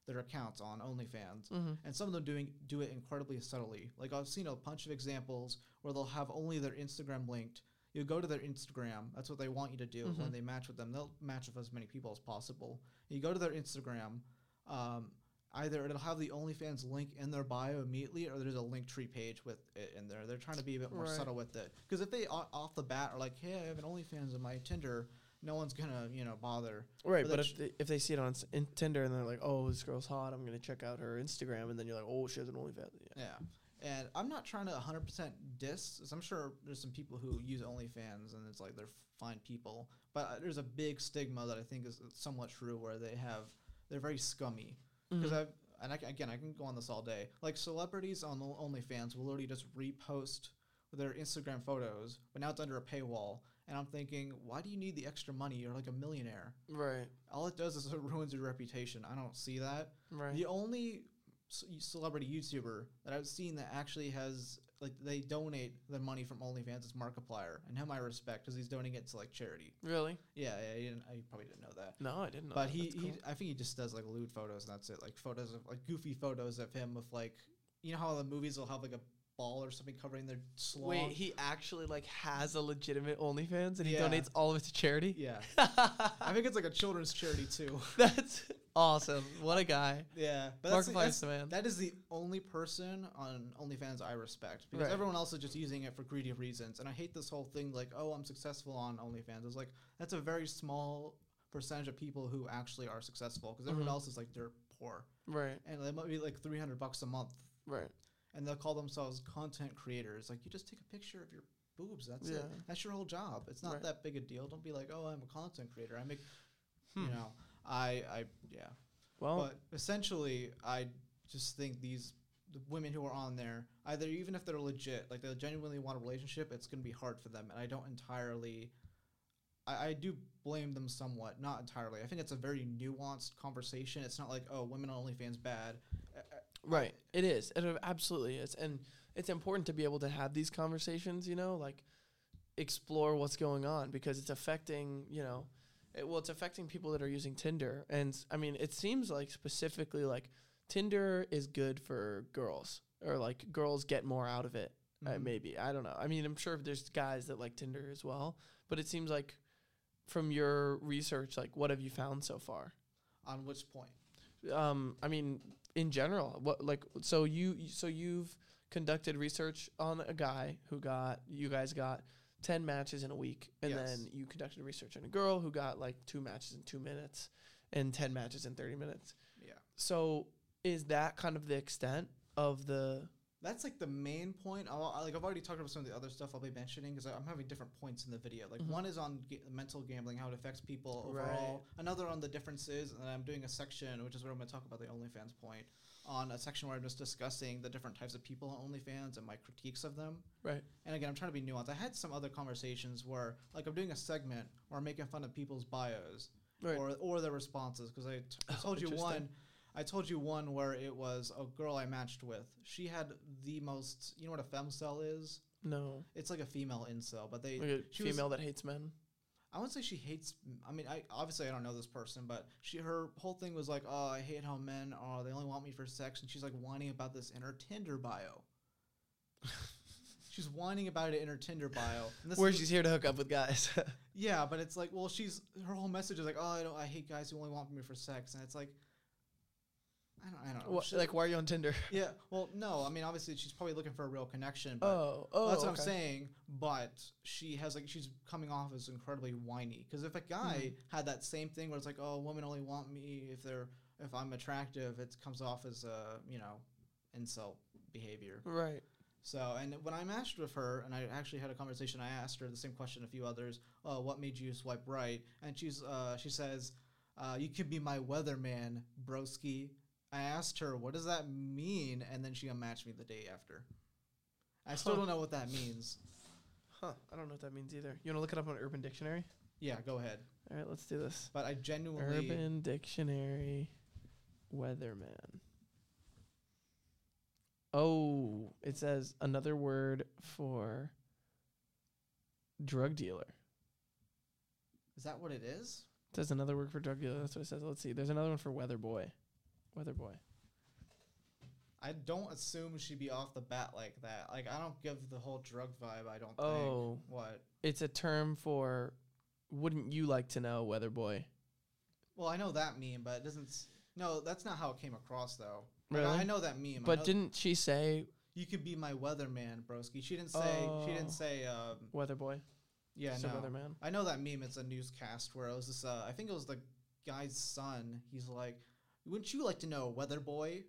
their accounts on OnlyFans, Mm-hmm. and some of them doing do it incredibly subtly. Like I've seen a bunch of examples where they'll have only their Instagram linked. You go to their Instagram. That's what they want you to do when Mhm. they match with them. They'll match with as many people as possible. You go to their Instagram. Um, either it'll have the OnlyFans link in their bio immediately, or there's a Linktree page with it in there. They're trying to be a bit more Right. subtle with it. Because if they o- off the bat are like, "Hey, I have an OnlyFans on my Tinder," no one's gonna you know bother. Right, But but if they, if they see it on s- in Tinder and they're like, "Oh, this girl's hot. I'm gonna check out her Instagram," and then you're like, "Oh, she has an OnlyFans." Yeah. Yeah. And I'm not trying to 100% diss. I'm sure there's some people who use OnlyFans and it's like they're fine people. But uh, there's a big stigma that I think is somewhat true where they have, they're very scummy. Because Mhm. I've, and I, ca- again, I can go on this all day. Like celebrities on OnlyFans will literally just repost their Instagram photos, but now it's under a paywall. And I'm thinking, why do you need the extra money? You're like a millionaire. Right. All it does is it ruins your reputation. I don't see that. Right. The only c- celebrity YouTuber that I've seen that actually has like they donate the money from OnlyFans is Markiplier, and him I respect because he's donating it to like charity. Really? Yeah, yeah, you, didn't, I probably didn't know that. No, I didn't know. But that. he, That's he. I think he just does like lewd photos and that's it. Like photos of like goofy photos of him with like you know how the movies will have like a ball or something covering their slong. Wait, he actually like has a legitimate OnlyFans and he Yeah. donates all of it to charity. yeah, I think it's like a children's charity too. That's awesome. What a guy. Yeah, but that's, Markiplier's that's the man. That is the only person on OnlyFans I respect because Right. everyone else is just using it for greedy reasons. And I hate this whole thing like, oh, I'm successful on OnlyFans. It's like that's a very small percentage of people who actually are successful because everyone Mhm. else is like they're poor Right. and they might be like 300 bucks a month Right. And they'll call themselves content creators. Like you just take a picture of your boobs. That's it. That's your whole job. It's not Right. that big a deal. Don't be like, oh, I'm a content creator. I make, Hmm. you know, I, I, yeah. Well, But essentially, I just think these the women who are on there, either even if they're legit, like they genuinely want a relationship, it's going to be hard for them. And I don't entirely, I, I do blame them somewhat, not entirely. I think it's a very nuanced conversation. It's not like, oh, women on OnlyFans bad. Uh, uh, right. It is. It absolutely is. And it's important to be able to have these conversations, you know, like explore what's going on because it's affecting, you know, it, well, it's affecting people that are using Tinder. And I mean, it seems like specifically like Tinder is good for girls or like girls get more out of it. Uh, mhm. maybe. I don't know. I mean, I'm sure there's guys that like Tinder as well, but it seems like from your research, like what have you found so far? On which point? um i mean in general what like so you so you've conducted research on a guy who got you guys got 10 matches in a week and Yes. then you conducted research on a girl who got like two matches in 2 minutes and 10 matches in 30 minutes Yeah. so is that kind of the extent of the That's like the main point. I'll, I- like I've already talked about some of the other stuff I'll be mentioning because I'm having different points in the video. Like Mhm. one is on ga- mental gambling, how it affects people Right. overall. Another on the differences, and I'm doing a section, which is where I'm going to talk about the OnlyFans point, on a section where I'm just discussing the different types of people on OnlyFans and my critiques of them. right And again, I'm trying to be nuanced. I had some other conversations where, like, I'm doing a segment where I'm making fun of people's bios right or or their responses because I, t- I Oh, told you one. I told you one where it was a girl I matched with. She had the most. You know what a femcel is? No. It's like a female incel, but they. Like a she was- female that hates men. I wouldn't say she hates. I mean, I obviously I don't know this person, but she her whole thing was like, oh, I hate how men are. They only want me for sex, and she's like whining about this in her Tinder bio. she's whining about it in her Tinder bio. Where she's here to hook up with guys. yeah, but it's like, well, she's her whole message is like, oh, I don't, I hate guys who only want me for sex, and it's like, I don't, I don't know. what, like, why are you on Tinder? yeah, well, no, I mean, obviously she's probably looking for a real connection, but Oh, oh, that's what okay. I'm saying. But she has like she's coming off as incredibly whiny. Because if a guy Mm-hmm. had that same thing where it's like, oh, women only want me if they're if I'm attractive, it comes off as a you know insult behavior. Right. So and when I matched with her and I actually had a conversation, I asked her the same question a few others. Oh, what made you swipe right? And she's uh, she says, uh, you could be my weatherman, broski. I asked her, what does that mean? And then she unmatched me the day after. I still Huh. don't know what that means. Huh. I don't know what that means either. You want to look it up on Urban Dictionary? Yeah, go ahead. All right, let's do this. But I genuinely Urban Dictionary weatherman. Oh, it says another word for drug dealer. is that what it is? It says another word for drug dealer. That's what it says. Let's see. There's another one for weather boy. Weather boy. I don't assume she'd be off the bat like that. Like I don't give the whole drug vibe. I don't Oh. think. What? It's a term for wouldn't you like to know, weather boy? Well, I know that meme, but it doesn't. s- No, that's not how it came across though. Like, I- Really? Know that meme. But didn't she say you could be my weatherman, broski? She didn't say. She Oh. didn't say. Um, weather boy? yeah, So no. weatherman. I know that meme. It's a newscast where it was this. Uh, I think it was the guy's son. He's like, "Wouldn't you like to know, weather boy?"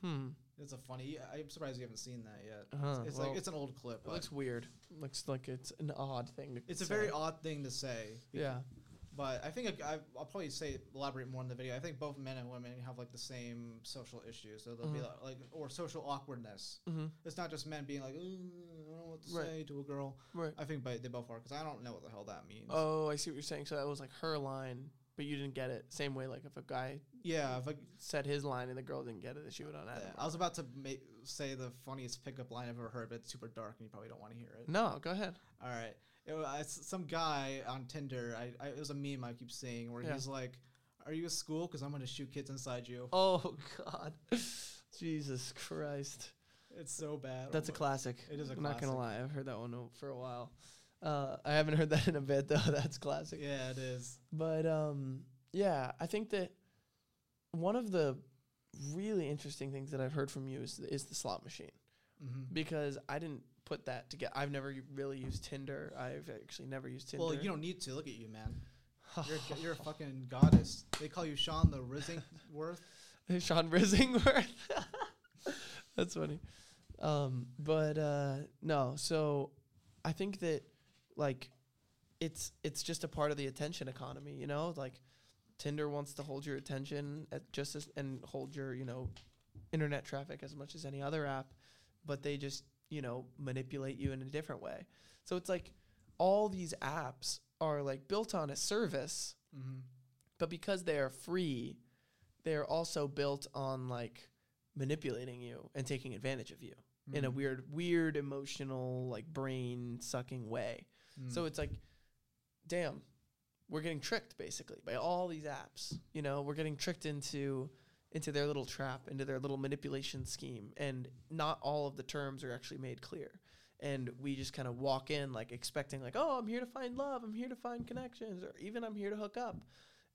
Hmm. It's a funny. I'm surprised you haven't seen that yet. Uh-huh. It's well, like it's an old clip. it looks weird. Looks like it's an odd thing to it's a say. very odd thing to say. Yeah. But I think I, I'll probably say elaborate more in the video. I think both men and women have like the same social issues. So they'll be Mhm. like, like or social awkwardness. Mm-hmm. It's not just men being like, I don't know what to Right. say to a girl. Right. I think but they both are because I don't know what the hell that means. Oh, I see what you're saying. So that was like her line, but you didn't get it. Same way, like if a guy yeah, if I, said his line and the girl didn't get it, then she would on yeah. I was about to make, say the funniest pickup line I've ever heard, but it's super dark and you probably don't want to hear it. No, go ahead. All right. It was some guy on Tinder. I, I it was a meme I keep seeing where Yeah. he's like, "Are you at school? Because I'm gonna shoot kids inside you." Oh God, Jesus Christ, It's so bad. that's a classic. It is a I'm not gonna lie, I've heard that one for a while. Uh, I haven't heard that in a bit though. That's classic. Yeah, it is. But um, yeah, I think that one of the really interesting things that I've heard from you is is the slot machine Mm-hmm. because I didn't put that together. I've never really used Tinder. I've actually never used Tinder. Well, you don't need to. Look at you, man. You're, a- you're a fucking goddess. They call you Sean the Risingworth. Sean Risingworth. That's funny. Um, but uh, no, so I think that like it's it's just a part of the attention economy, you know? Like Tinder wants to hold your attention at just as and hold your, you know, internet traffic as much as any other app, but they just, you know, manipulate you in a different way. So it's like all these apps are like built on a service Mm-hmm. but because they are free, they're also built on like manipulating you and taking advantage of you in a Mhm. weird, weird emotional, like brain sucking way. Mm. So it's like, damn, we're getting tricked basically by all these apps. You know, we're getting tricked into into their little trap, into their little manipulation scheme, and not all of the terms are actually made clear. And we just kind of walk in like expecting like, oh, I'm here to find love, I'm here to find connections, or even I'm here to hook up,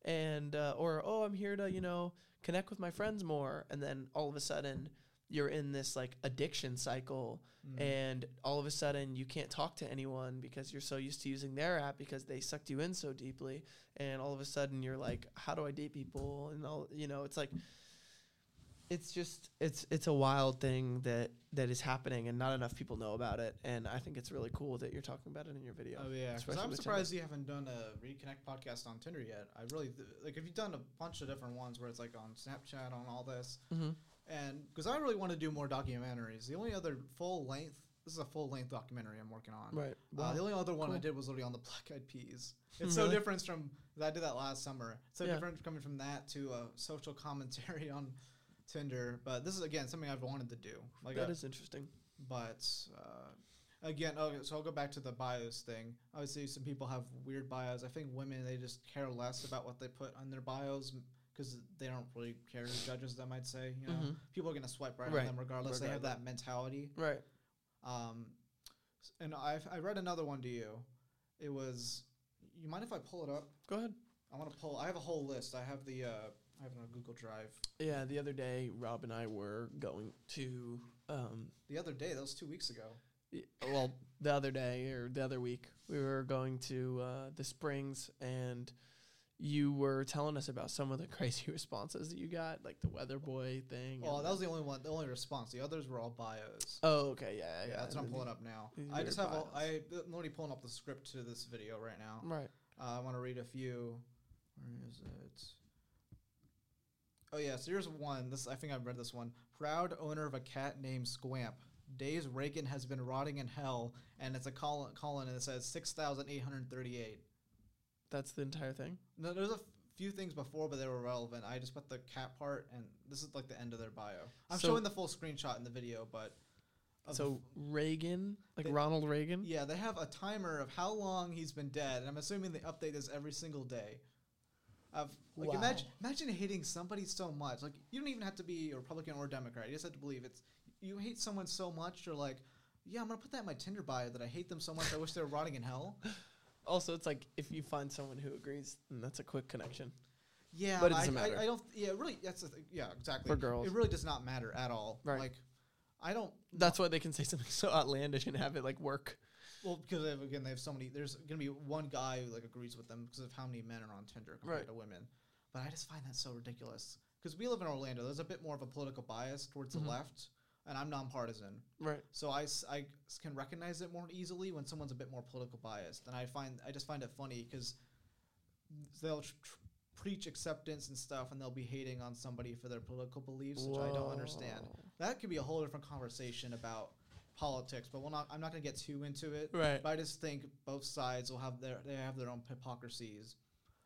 and uh, or oh, I'm here to you know connect with my friends more, and then all of a sudden you're in this like addiction cycle Mm. and all of a sudden you can't talk to anyone because you're so used to using their app because they sucked you in so deeply and all of a sudden you're like how do i date people and all you know it's like it's just it's it's a wild thing that that is happening and not enough people know about it and i think it's really cool that you're talking about it in your video Oh yeah, because I'm with Tinder. surprised you haven't done a reconnect podcast on Tinder yet. I really th- like. If you've done a bunch of different ones where it's like on Snapchat on all this, mm-hmm. And because I really want to do more documentaries. The only other full length this is a full length documentary I'm working on. Right. Uh, the only other one I did was literally on the Black Eyed Peas. It's so different from I did that last summer. It's so Yeah. different coming from that to a social commentary on Tinder. But this is again something I've wanted to do. Like, that uh, is interesting. but uh, again, okay, so I'll go back to the bios thing. Obviously, some people have weird bios. I think women they just care less about what they put on their bios because they don't really care as judges them. I'd say you know Mhm. people are gonna swipe right, Right. on them regardless. They have that mentality. Right. Um, and I I read another one to you. It was. You mind if I pull it up? Go ahead. I want to pull. I have a whole list. I have the. Uh, I have it on Google Drive. Yeah, the other day Rob and I were going to um The other day, that was two weeks ago. y- well, the other day or the other week, we were going to uh, the Springs, and you were telling us about some of the crazy responses that you got, like the weather boy thing. Well, and that was the only one. The only response. The others were all bios. oh, okay, yeah, yeah. Yeah, that's what I'm pulling up now. I just have. all, I, I'm already pulling up the script to this video right now. Right. Uh, I want to read a few. Where is it? Oh yeah, so here's one. This I think I've read this one. Proud owner of a cat named Squamp. Days Reagan has been rotting in hell, and it's a colon, colon and it says six thousand eight hundred thirty-eight. That's the entire thing. No, there's a f- few things before, but they were relevant. I just put the cat part, and this is like the end of their bio. I'm So- showing the full screenshot in the video, but of the So Reagan, like They- Ronald Reagan. Yeah, they have a timer of how long he's been dead, and I'm assuming they update this every single day. Of like imagine Wow. imagine hating somebody so much. Like you don't even have to be a Republican or Democrat. You just have to believe it's you hate someone so much. You're like, yeah, I'm gonna put that in my Tinder bio that I hate them so much. I wish they were rotting in hell. Also, it's like if you find someone who agrees, then that's a quick connection. Yeah, But it I, doesn't I- matter. I, don't. Yeah, really. That's the thing. Yeah, exactly. For girls. it really does not matter at all. Right. Like, I don't. That's why they can say something so outlandish and have it like work. Well, because they have, again, they have so many. There's gonna be one guy who like agrees with them because of how many men are on Tinder compared Right. to women. But I just find that so ridiculous because we live in Orlando. There's a bit more of a political bias towards Mhm. the left, and I'm nonpartisan, Right. so I, I can recognize it more easily when someone's a bit more political biased. And I find I just find it funny because they'll tr- tr- preach acceptance and stuff, and they'll be hating on somebody for their political beliefs, which I don't understand. That could be a whole different conversation about politics, but we'll not. I'm not going to get too into it. Right. But I just think both sides will have their they have their own hypocrisies,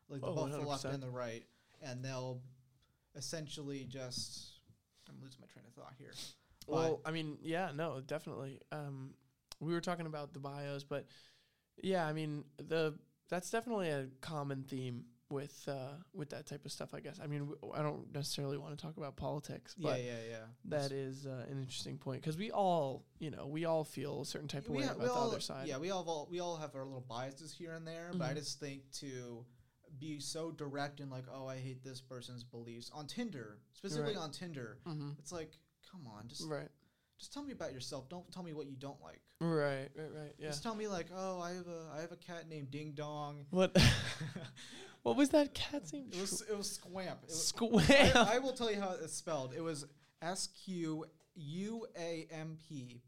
like the Oh, both the left 100%. and the right, and they'll essentially just. I'm losing my train of thought here. Well, I mean, yeah, no, definitely. Um, we were talking about the bios, but yeah, I mean, the that's definitely a common theme with uh, with that type of stuff. I guess. I mean, w- I don't necessarily want to talk about politics, yeah, but yeah, yeah. that is uh, an interesting point because we all, you know, we all feel a certain type of we way ha- about the all, other side. Yeah, we all, all we all have our little biases here and there, but I Mhm. just think to be so direct and like, oh, I hate this person's beliefs on Tinder, specifically Right. on Tinder. Mm-hmm. It's like, come on, just Right. just tell me about yourself. Don't tell me what you don't like. Right. Right. Right. Yeah. Just tell me like, oh, I have a I have a cat named Ding Dong. What? what was that cat's name? It was it was Squamp. It was, Squam. I, I will tell you how it's spelled. It was S Q U A M P.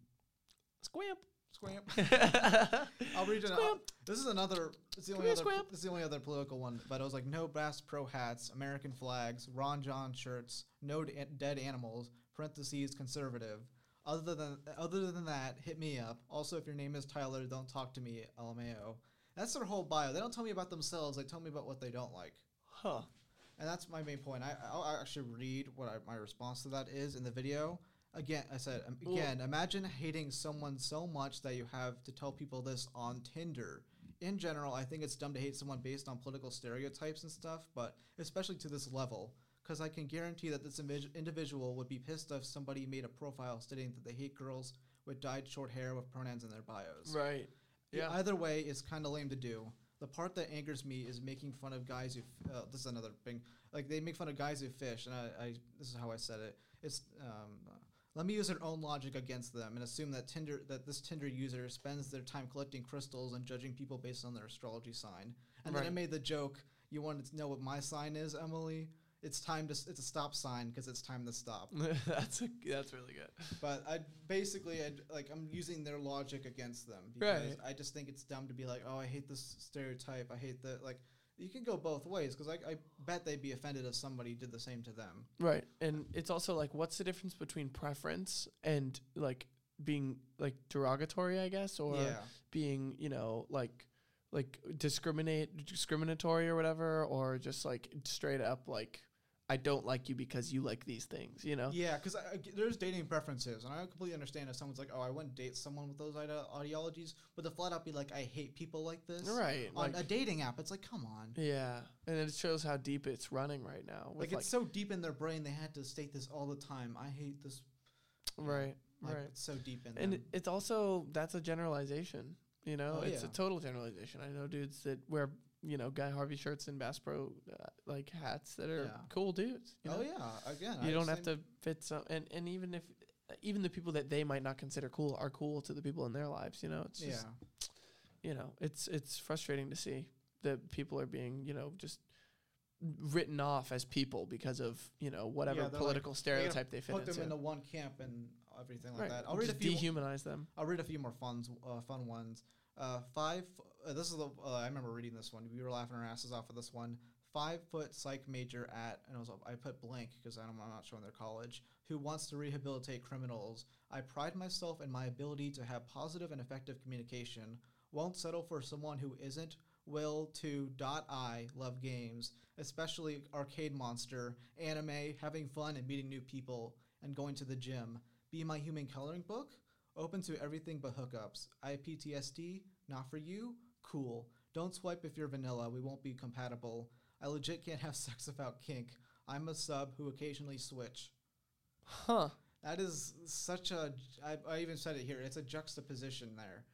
Squamp. Squamp. I'll read it. Squamp. This is another. It's the Come only other. Squamp. This is the only other political one. But it was like no Bass Pro hats, American flags, Ron Jon shirts, no d- dead animals. Parentheses conservative. Other than other than that, hit me up. Also, if your name is Tyler, don't talk to me. LMAO. That's their whole bio. They don't tell me about themselves. They tell me about what they don't like. Huh. And that's my main point. I, I'll actually read what I, my response to that is in the video. Again, I said, um, again, imagine hating someone so much that you have to tell people this on Tinder. In general, I think it's dumb to hate someone based on political stereotypes and stuff, but especially to this level. Because I can guarantee that this individual would be pissed if somebody made a profile stating that they hate girls with dyed short hair with pronouns in their bios. Right. Yeah. Either way is kind of lame to do. The part that angers me is making fun of guys who. F- uh, this is another thing. Like they make fun of guys who fish, and I, I this is how I said it. It's um, let me use their own logic against them and assume that Tinder that this Tinder user spends their time collecting crystals and judging people based on their astrology sign. And then I made the joke. You wanted to know what my sign is, Emily? It's time to. It's a stop sign because it's time to stop. that's a, that's really good. But I basically I like I'm using their logic against them because Right. I just think it's dumb to be like, oh, I hate this stereotype. I hate that. Like, you can go both ways because I, I bet they'd be offended if somebody did the same to them. Right. And it's also like what's the difference between preference and like being like derogatory, I guess, or yeah. being you know like like discriminate discriminatory or whatever, or just like straight up like I don't like you because you like these things, you know? Yeah, because there's dating preferences, and I completely understand if someone's like, "Oh, I wouldn't date someone with those ide- ideologies," but the flat out be like, "I hate people like this," Right. on Like, a dating app, it's like, come on. yeah, and it shows how deep it's running right now. Like, like, it's so deep in their brain, they had to state this all the time. I hate this. right, Like, right. It's so deep in And them. it's also that's a generalization. You know, Oh, it's a total generalization. I know dudes that wear you know Guy Harvey shirts and Bass Pro uh, like hats that are Yeah. cool dudes. You oh know? yeah, again, you I don't have to fit some and and even if even the people that they might not consider cool are cool to the people in their lives you know it's Yeah, just you know it's it's frustrating to see that people are being you know just written off as people because of you know whatever like- political stereotype they fit into. put them into into one camp and everything like right that. I'll read a just few. dehumanize them I'll read a few more funs, uh, fun ones. Uh, five. Uh, this is the. Uh, I remember reading this one. We were laughing our asses off with this one. Five foot psych major at, and it was, I put blank because I'm not showing their college. Who wants to rehabilitate criminals? I pride myself in my ability to have positive and effective communication. Won't settle for someone who isn't. Will to dot I love games, especially arcade monster, anime, having fun and meeting new people, and going to the gym. Be my human coloring book. Open to everything but hookups. I have PTSD. Not for you. Cool. Don't swipe if you're vanilla. We won't be compatible. I legit can't have sex without kink. I'm a sub who occasionally switch. huh That is such a. I, I even said it here. It's a juxtaposition there.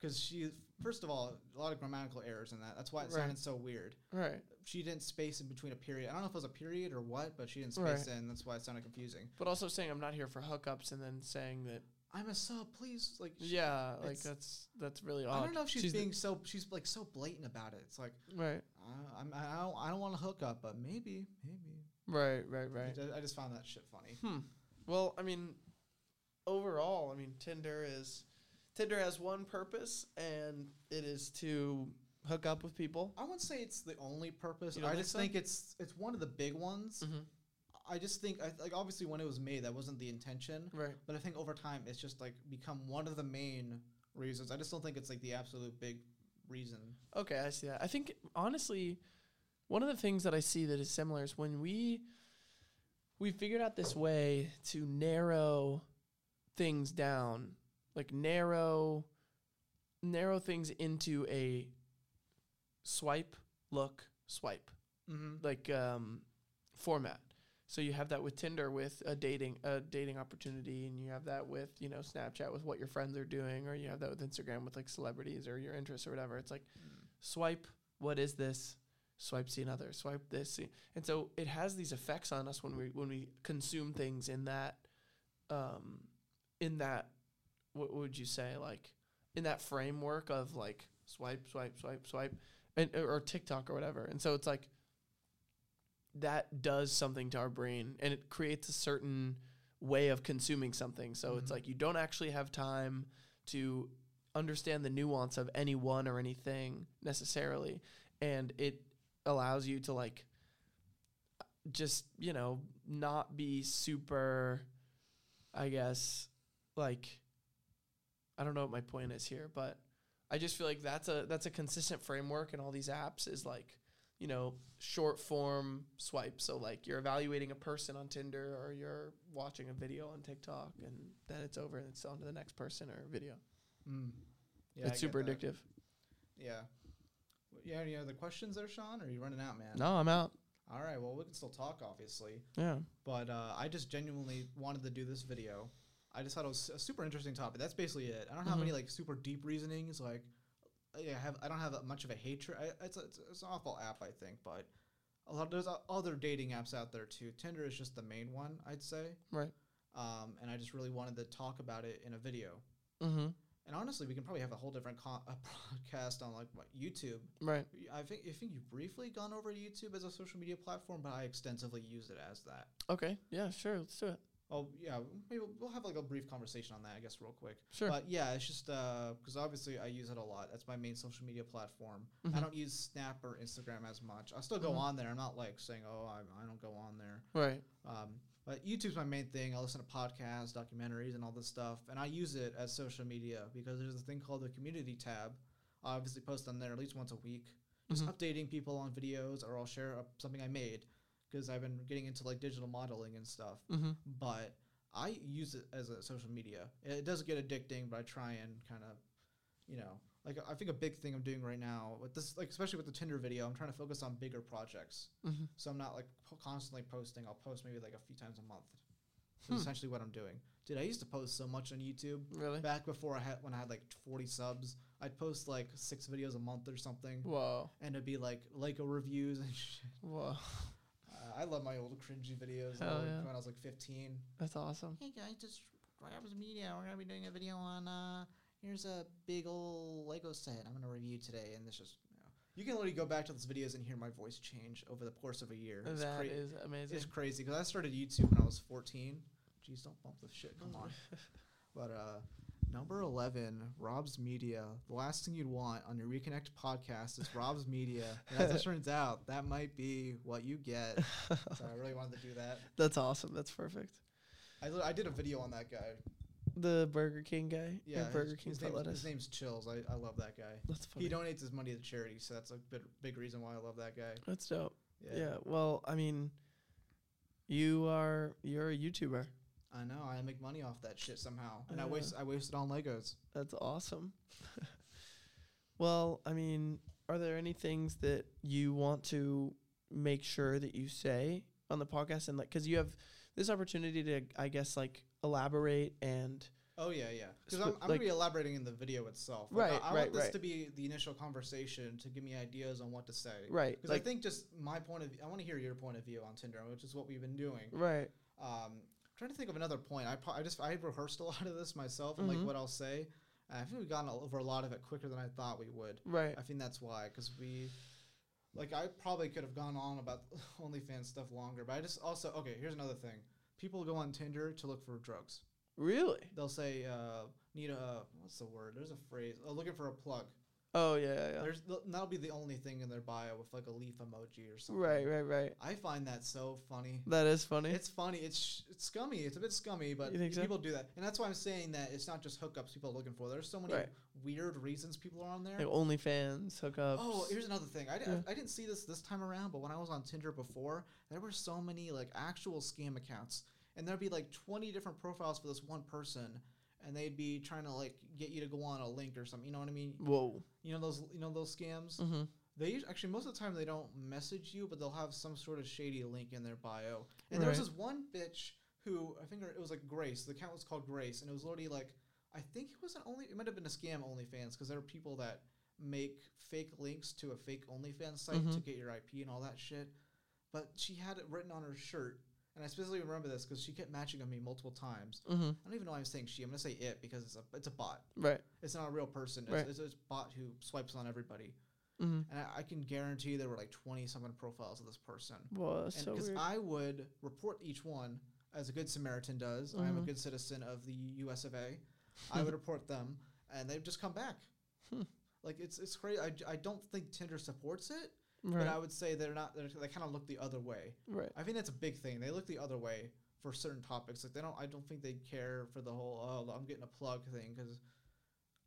Because she, first of all, a lot of grammatical errors in that. That's why it Right. sounded so weird. right She didn't space in between a period. I don't know if it was a period or what, but she didn't space Right. in. That's why it sounded confusing. but also saying I'm not here for hookups and then saying that I'm a sub, please. Like, she- yeah like that's that's really odd I don't know if she's, the- being so. She's like so blatant about it. It's like right uh, I'm, I don't. I don't want to hook up, but maybe, maybe. right right right ju- I just found that shit funny. Hmm. Well, I mean, overall, I mean, Tinder is Tinder has one purpose, and it is to hook up with people. I wouldn't say it's the only purpose. I think just so? think it's it's one of the big ones. Mm-hmm. I just think I, like obviously when it was made that wasn't the intention, Right. but I think over time it's just like become one of the main reasons. I just don't think it's like the absolute big reason. Okay, I see that. I think honestly, one of the things that I see that is similar is when we we figured out this way to narrow things down, like narrow narrow things into a swipe, look, swipe. Mm-hmm. like um, format. So you have that with Tinder with a dating a dating opportunity, and you have that with you know Snapchat with what your friends are doing, or you have that with Instagram with like celebrities or your interests or whatever. It's like swipe, what is this? Swipe, see another. Swipe this, see, and so it has these effects on us when we when we consume things in that, um, in that, what would you say like, in that framework of like swipe, swipe, swipe, swipe, and or TikTok or whatever. And so it's like that does something to our brain and it creates a certain way of consuming something. So it's Mhm. like you don't actually have time to understand the nuance of anyone or anything necessarily. And it allows you to like just, you know, not be super I guess like I don't know what my point is here, but I just feel like that's a that's a consistent framework in all these apps is like, you know, short form swipe. So like you're evaluating a person on Tinder or you're watching a video on TikTok and then it's over and it's on to the next person or video. Mm. Yeah, it's get super addictive. Yeah. Yeah. Any other questions there, Sean? Or are you running out, man? No, I'm out. All right. Well, we can still talk, obviously. Yeah. But uh, I just genuinely wanted to do this video. I just thought it was a super interesting topic. That's basically it. I don't have Mhm. any like super deep reasonings. Like, I have I don't have much of a hatred. I, it's, a, it's, it's an awful app, I think, but a lot there's other dating apps out there too. Tinder is just the main one, I'd say. Right. Um, and I just really wanted to talk about it in a video. Mm-hmm. And honestly, we can probably have a whole different con- a podcast on like what YouTube. Right. I think I think you've briefly gone over to YouTube as a social media platform, but I extensively use it as that. Okay. Yeah, sure. Let's do it. Oh yeah, maybe we'll- we'll have like a brief conversation on that, I guess, real quick. Sure. But yeah, it's just because obviously I use it a lot. That's my main social media platform. I Mhm. don't use Snap or Instagram as much. I still go Mhm. on there. I'm not like saying, oh, I, I don't go on there. right. Um, but YouTube's my main thing. I listen to podcasts, documentaries, and all this stuff, and I use it as social media because there's a thing called the community tab. I obviously post on there at least once a week, just Mhm. updating people on videos, or I'll share up something I made because I've been getting into like digital modeling and stuff. Mm-hmm. But I use it as a social media. It does get addicting, but I try and kind of, you know, like I think a big thing I'm doing right now with this, like especially with the Tinder video, I'm trying to focus on bigger projects. Mm-hmm. So I'm not like po- constantly posting. I'll post maybe like a few times a month. Hmm. Essentially what I'm doing. Dude, I used to post so much on YouTube Really? back before I had when I had like 40 subs. I'd post like six videos a month or something, Whoa. and it'd be like Lego reviews and shit. Whoa. I love my old cringy videos Hell like, yeah. when I was like 15. That's awesome. Hey guys, just Grabs Media. We're gonna be doing a video on. uh Here's a big old Lego set I'm gonna review today, and this just. You, know, you can literally go back to those videos and hear my voice change over the course of a year. It's That cra- is amazing. It's crazy because I started YouTube when I was 14. Jeez, don't bump the shit. Come on. But uh, number 11, RobsMedia. The last thing you'd want on your Reconnect podcast is RobsMedia. And as it turns out, that might be what you get. So I really wanted to do that. That's awesome. That's perfect. I, li- I did a video on that guy. The Burger King guy. Yeah, Burger King his, put name, lettuce. his name's Chills. I, I love that guy. That's funny. He donates his money to charity, so that's a big, big reason why I love that guy. That's dope. Yeah. Yeah. Well, I mean, you are you're a YouTuber. I know. I make money off that shit somehow, and I Yeah. waste I waste it on Legos. That's awesome. well, I mean, are there any things that you want to make sure that you say on the podcast and like cuz you have this opportunity to I guess like elaborate and Oh yeah, yeah. Because I'm, I'm like- gonna be elaborating in the video itself. Like, Right, I, I right, want this right. to be the initial conversation to give me ideas on what to say. right Because like I think just my point of view, I want to hear your point of view on Tinder, which is what we've been doing. right Um, trying to think of another point. I, I just I rehearsed a lot of this myself and Mhm. like what I'll say. I think we've gotten over a lot of it quicker than I thought we would. right I think that's why, because we, like, I probably could have gone on about OnlyFans stuff longer, but I just also okay. Here's another thing: people go on Tinder to look for drugs. really They'll say, uh, "Need a what's the word?" There's a phrase. Oh, looking for a plug. Oh yeah yeah, yeah. There's th- that'll be the only thing in their bio with like a leaf emoji or something. right right right I find that so funny. that is funny It's funny. It's sh- it's scummy. It's a bit scummy, but think so? people do that, and that's why I'm saying that it's not just hookups people are looking for. There's so many Right. weird reasons people are on there. like OnlyFans hookups Oh, here's another thing. I, di- Yeah. I didn't see this this time around, but when I was on Tinder before, there were so many like actual scam accounts, and there'd be like 20 different profiles for this one person, and they'd be trying to like get you to go on a link or something. You know what I mean? whoa You know those you know those scams. mm-hmm. They us- actually most of the time they don't message you, but they'll have some sort of shady link in their bio. And there was this one bitch who I think her, it was like Grace. The account was called Grace, and it was literally like I think it wasn't only it might have been a scam OnlyFans because there are people that make fake links to a fake OnlyFans site to Mhm. get your IP and all that shit. But she had it written on her shirt, and I specifically remember this because she kept matching on me multiple times. Mm-hmm. I don't even know why I'm saying she. I'm gonna say it because it's a it's a bot. right It's not a real person. Right. It's, it's a bot who swipes on everybody. mm-hmm. And I, I can guarantee there were like 20 something profiles of this person. that's And so because I would report each one as a good Samaritan does. I am a Mhm. good citizen of the US of A. I would report them and they'd just come back. Hmm. Like it's it's crazy. I, I don't think Tinder supports it, right but I would say they're not. They're, they kind of look the other way. right I think that's a big thing. They look the other way for certain topics. Like they don't. I don't think they care for the whole oh I'm getting a plug thing because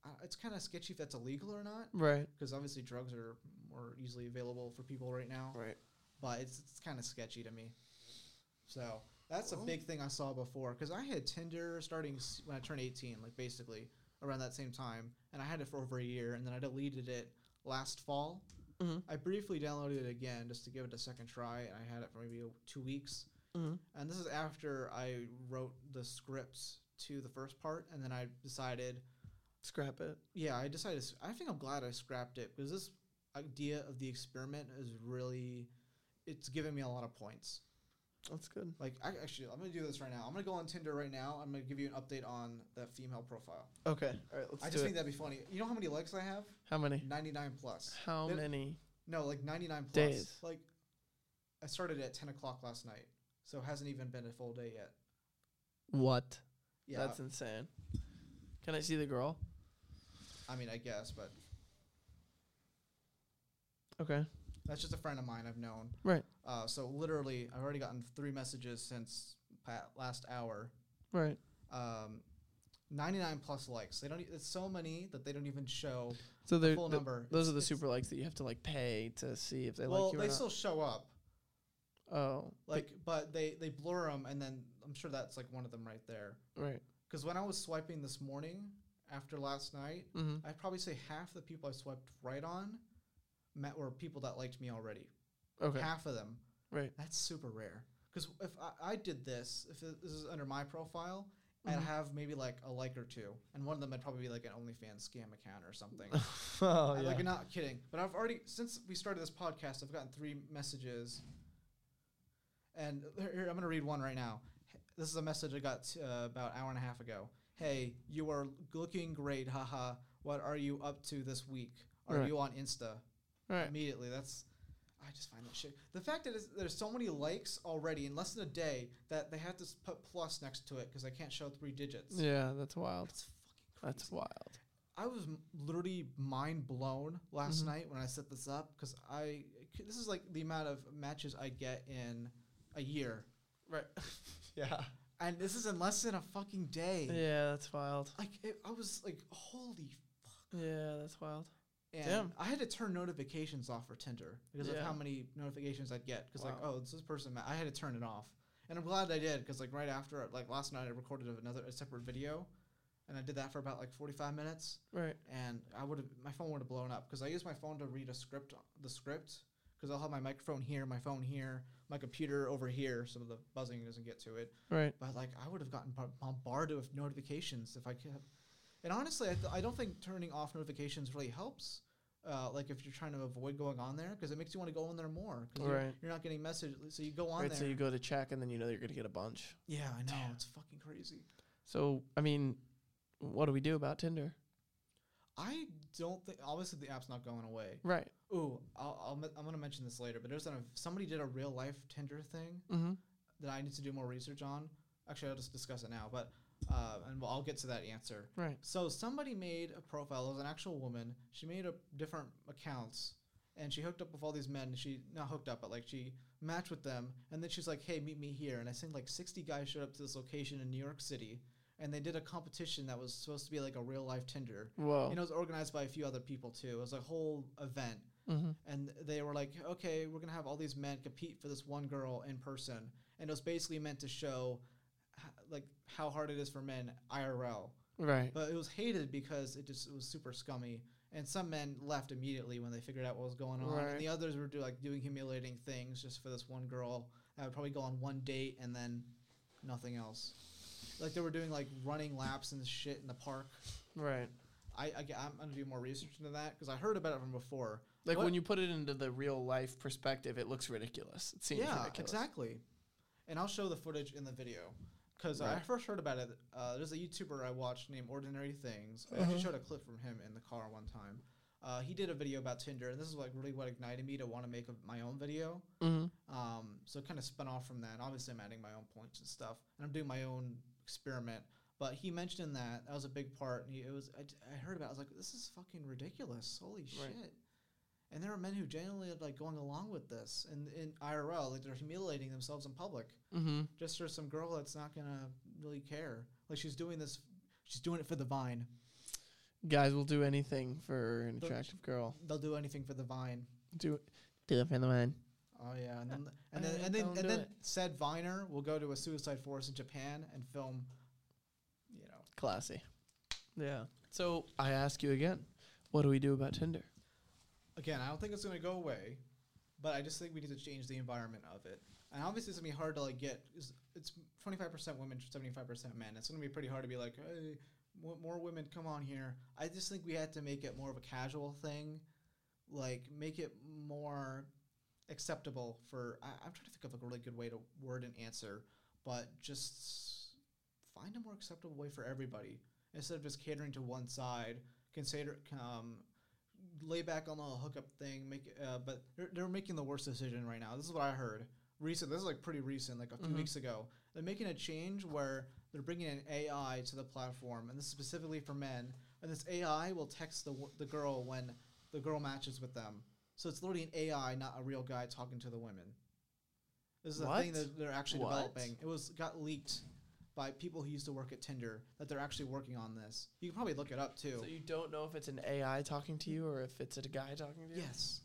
uh, it's kind of sketchy if that's illegal or not right because obviously drugs are more easily available for people right now. right But it's, it's kind of sketchy to me. So that's a big thing I saw before because I had Tinder starting s- when I turned 18, like basically around that same time, and I had it for over a year, and then I deleted it last fall. Mm-hmm. I briefly downloaded it again just to give it a second try, and I had it for maybe two weeks. Mm-hmm. And this is after I wrote the scripts to the first part, and then I decided scrap it yeah, I decided. I think I'm glad I scrapped it because this idea of the experiment is really, it's giving me a lot of points. That's good Like, I actually, I'm gonna do this right now. I'm gonna go on Tinder right now. I'm gonna give you an update on that female profile. okay all right let's I do just it think that'd be funny. You know how many likes I have? how many 99 plus. how It- many No, like 99 plus. Days. Like, I started at 10 o'clock last night, so it hasn't even been a full day yet. what Yeah, that's insane can I see the girl I mean, I guess, but okay that's just a friend of mine I've known. Right. Uh, so literally, I've already gotten three messages since pa- last hour. Right. Um, 99 plus likes. They don't. e- It's so many that they don't even show So the they're full th- number. those It's- are the super likes that you have to like pay to see if they well, like you or they still show up. oh, Like, but they they blur them, and then I'm sure that's like one of them right there. right. Because when I was swiping this morning after last night, Mm-hmm. I'd probably say half the people I swiped right on met were people that liked me already. Okay. Half of them. Right. That's super rare. Because if I, I did this, if this is under my profile, I'd Mhm. have maybe like a like or two, and one of them would probably be like an OnlyFans scam account or something. oh I- yeah. Like, not kidding. But I've already since we started this podcast, I've gotten three messages, and here, here, I'm gonna read one right now. This is a message I got uh, about an hour and a half ago. Hey, you are looking great, haha. What are you up to this week? Are Right. you on Insta? right. Immediately, that's. I just find that shit. The fact that there's so many likes already in less than a day that they have to put plus next to it because I can't show three digits. Yeah, that's wild. That's fucking crazy. That's wild. I was m- literally mind blown last Mhm. night when I set this up because I this is like the amount of matches I get in a year, Right. yeah. and this is in less than a fucking day. Yeah, that's wild. Like it, I was like, holy fuck! Yeah, that's wild. And Damn. I had to turn notifications off for Tinder because of how many notifications I'd get. Because like, oh, it's this person. ma- I had to turn it off, and I'm glad I did because like right after, like last night, I recorded another a separate video, and I did that for about like 45 minutes. Right. and I would have my phone would have blown up because I use my phone to read a script, the script, because I'll have my microphone here, my phone here, my computer over here, so the buzzing doesn't get to it. Right. But like I would have gotten bombarded with notifications if I could. And honestly, I, th- I don't think turning off notifications really helps. Uh, like if you're trying to avoid going on there, because it makes you want to go on there more. Because you're, Right. you're not getting messages, so you go on Right. there. So you go to check, and then you know you're gonna get a bunch. yeah, I know Damn. it's fucking crazy. So I mean, what do we do about Tinder? I don't think obviously the app's not going away. Right. Ooh, I'll, I'll me- I'm gonna mention this later, but there's a somebody did a real life Tinder thing Mm-hmm. that I need to do more research on. Actually, I'll just discuss it now, but uh, and well, I'll get to that answer. Right. So somebody made a profile. It was an actual woman. She made a different accounts, and she hooked up with all these men. She not hooked up, but like she matched with them, and then she's like, "Hey, meet me here." And I think like 60 guys showed up to this location in New York City, and they did a competition that was supposed to be like a real life Tinder. Whoa. And it was organized by a few other people too. It was a whole event mm-hmm. and they were like, okay, we're gonna have all these men compete for this one girl in person, and it was basically meant to show, like, how hard it is for men IRL. Right. But it was hated because it just it was super scummy, and some men left immediately when they figured out what was going on, Right. and the others were do, like doing humiliating things just for this one girl that would probably go on one date and then nothing else. Like they were doing like running laps and shit in the park. Right. I, I am gonna do more research into that because I heard about it from before. Like What- when you put it into the real life perspective, it looks ridiculous. It seems yeah, ridiculous. exactly. And I'll show the footage in the video because I first heard about it. Uh, there's a YouTuber I watched named Ordinary Things. I Uh-huh. actually showed a clip from him in the car one time. Uh, he did a video about Tinder, and this is like really what ignited me to want to make a, my own video. Mm-hmm. Um, so it kind of spun off from that. Obviously, I'm adding my own points and stuff, and I'm doing my own experiment. But he mentioned that that was a big part, and he, it was I, I heard about. it. I was like, this is fucking ridiculous. Holy Right. shit! And there are men who genuinely are like going along with this, and in IRL, like they're humiliating themselves in public Mm-hmm. just for some girl that's not gonna really care. Like she's doing this, she's doing it for the vine. Guys will do anything for an But- attractive girl. They'll do anything for the vine. Do do it for the man. Oh yeah, and then and then and then don't and do then it. said Viner will go to a suicide forest in Japan and film. You know, Classy. Yeah. So I ask you again, what do we do about Tinder? Again, I don't think it's gonna go away, but I just think we need to change the environment of it. And obviously, it's gonna be hard to like get. It's- twenty five percent women, seventy five percent men. It's gonna be pretty hard to be like, hey, more women, come on here. I just think we had to make it more of a casual thing, like make it more acceptable for. I, I'm trying to think of a really good way to word an answer, but just find a more acceptable way for everybody instead of just catering to one side. Consider um, lay back on the hookup thing. Make uh, but they're, they're making the worst decision right now. This is what I heard recent. This is like pretty recent, like a few Mhm. weeks ago. They're making a change where they're bringing an AI to the platform, and this is specifically for men. And this AI will text the w- the girl when the girl matches with them. So it's literally an AI, not a real guy talking to the women. This is a thing that they're actually What? developing. It was got leaked by people who used to work at Tinder that they're actually working on this. You can probably look it up too. So you don't know if it's an AI talking to you or if it's a guy talking to you. yes,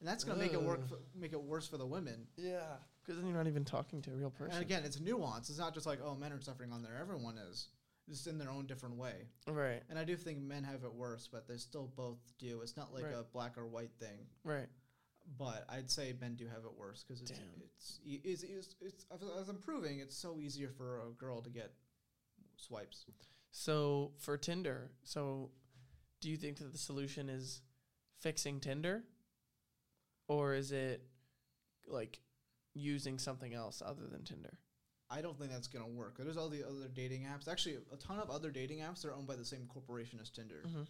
and that's gonna make it work. For, make it worse for the women. Yeah, because then you're not even talking to a real person. And again, it's nuance. It's not just like oh, men are suffering on there. Everyone is, just in their own different way. right, And I do think men have it worse, but they still both do. It's not like Right. a black or white thing. right. But I'd say men do have it worse because it's, it's it's it's it's as I'm proving, it's so easier for a girl to get swipes. So for Tinder, so do you think that the solution is fixing Tinder, or is it like using something else other than Tinder? I don't think that's gonna work. There's all the other dating apps. Actually, a ton of other dating apps are owned by the same corporation as Tinder. Mm-hmm.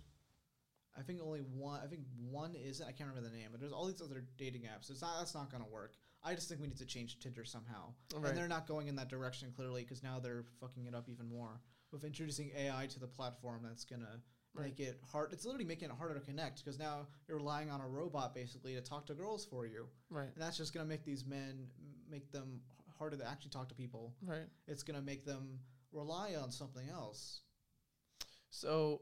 I think only one. I think one isn't. I can't remember the name. But there's all these other dating apps. It's not. That's not gonna work. I just think we need to change Tinder somehow. Right. And they're not going in that direction clearly because now they're fucking it up even more with introducing AI to the platform. That's gonna Right. make it hard. It's literally making it harder to connect because now you're relying on a robot basically to talk to girls for you, Right, and that's just gonna make these men make them harder to actually talk to people. right. It's gonna make them rely on something else. So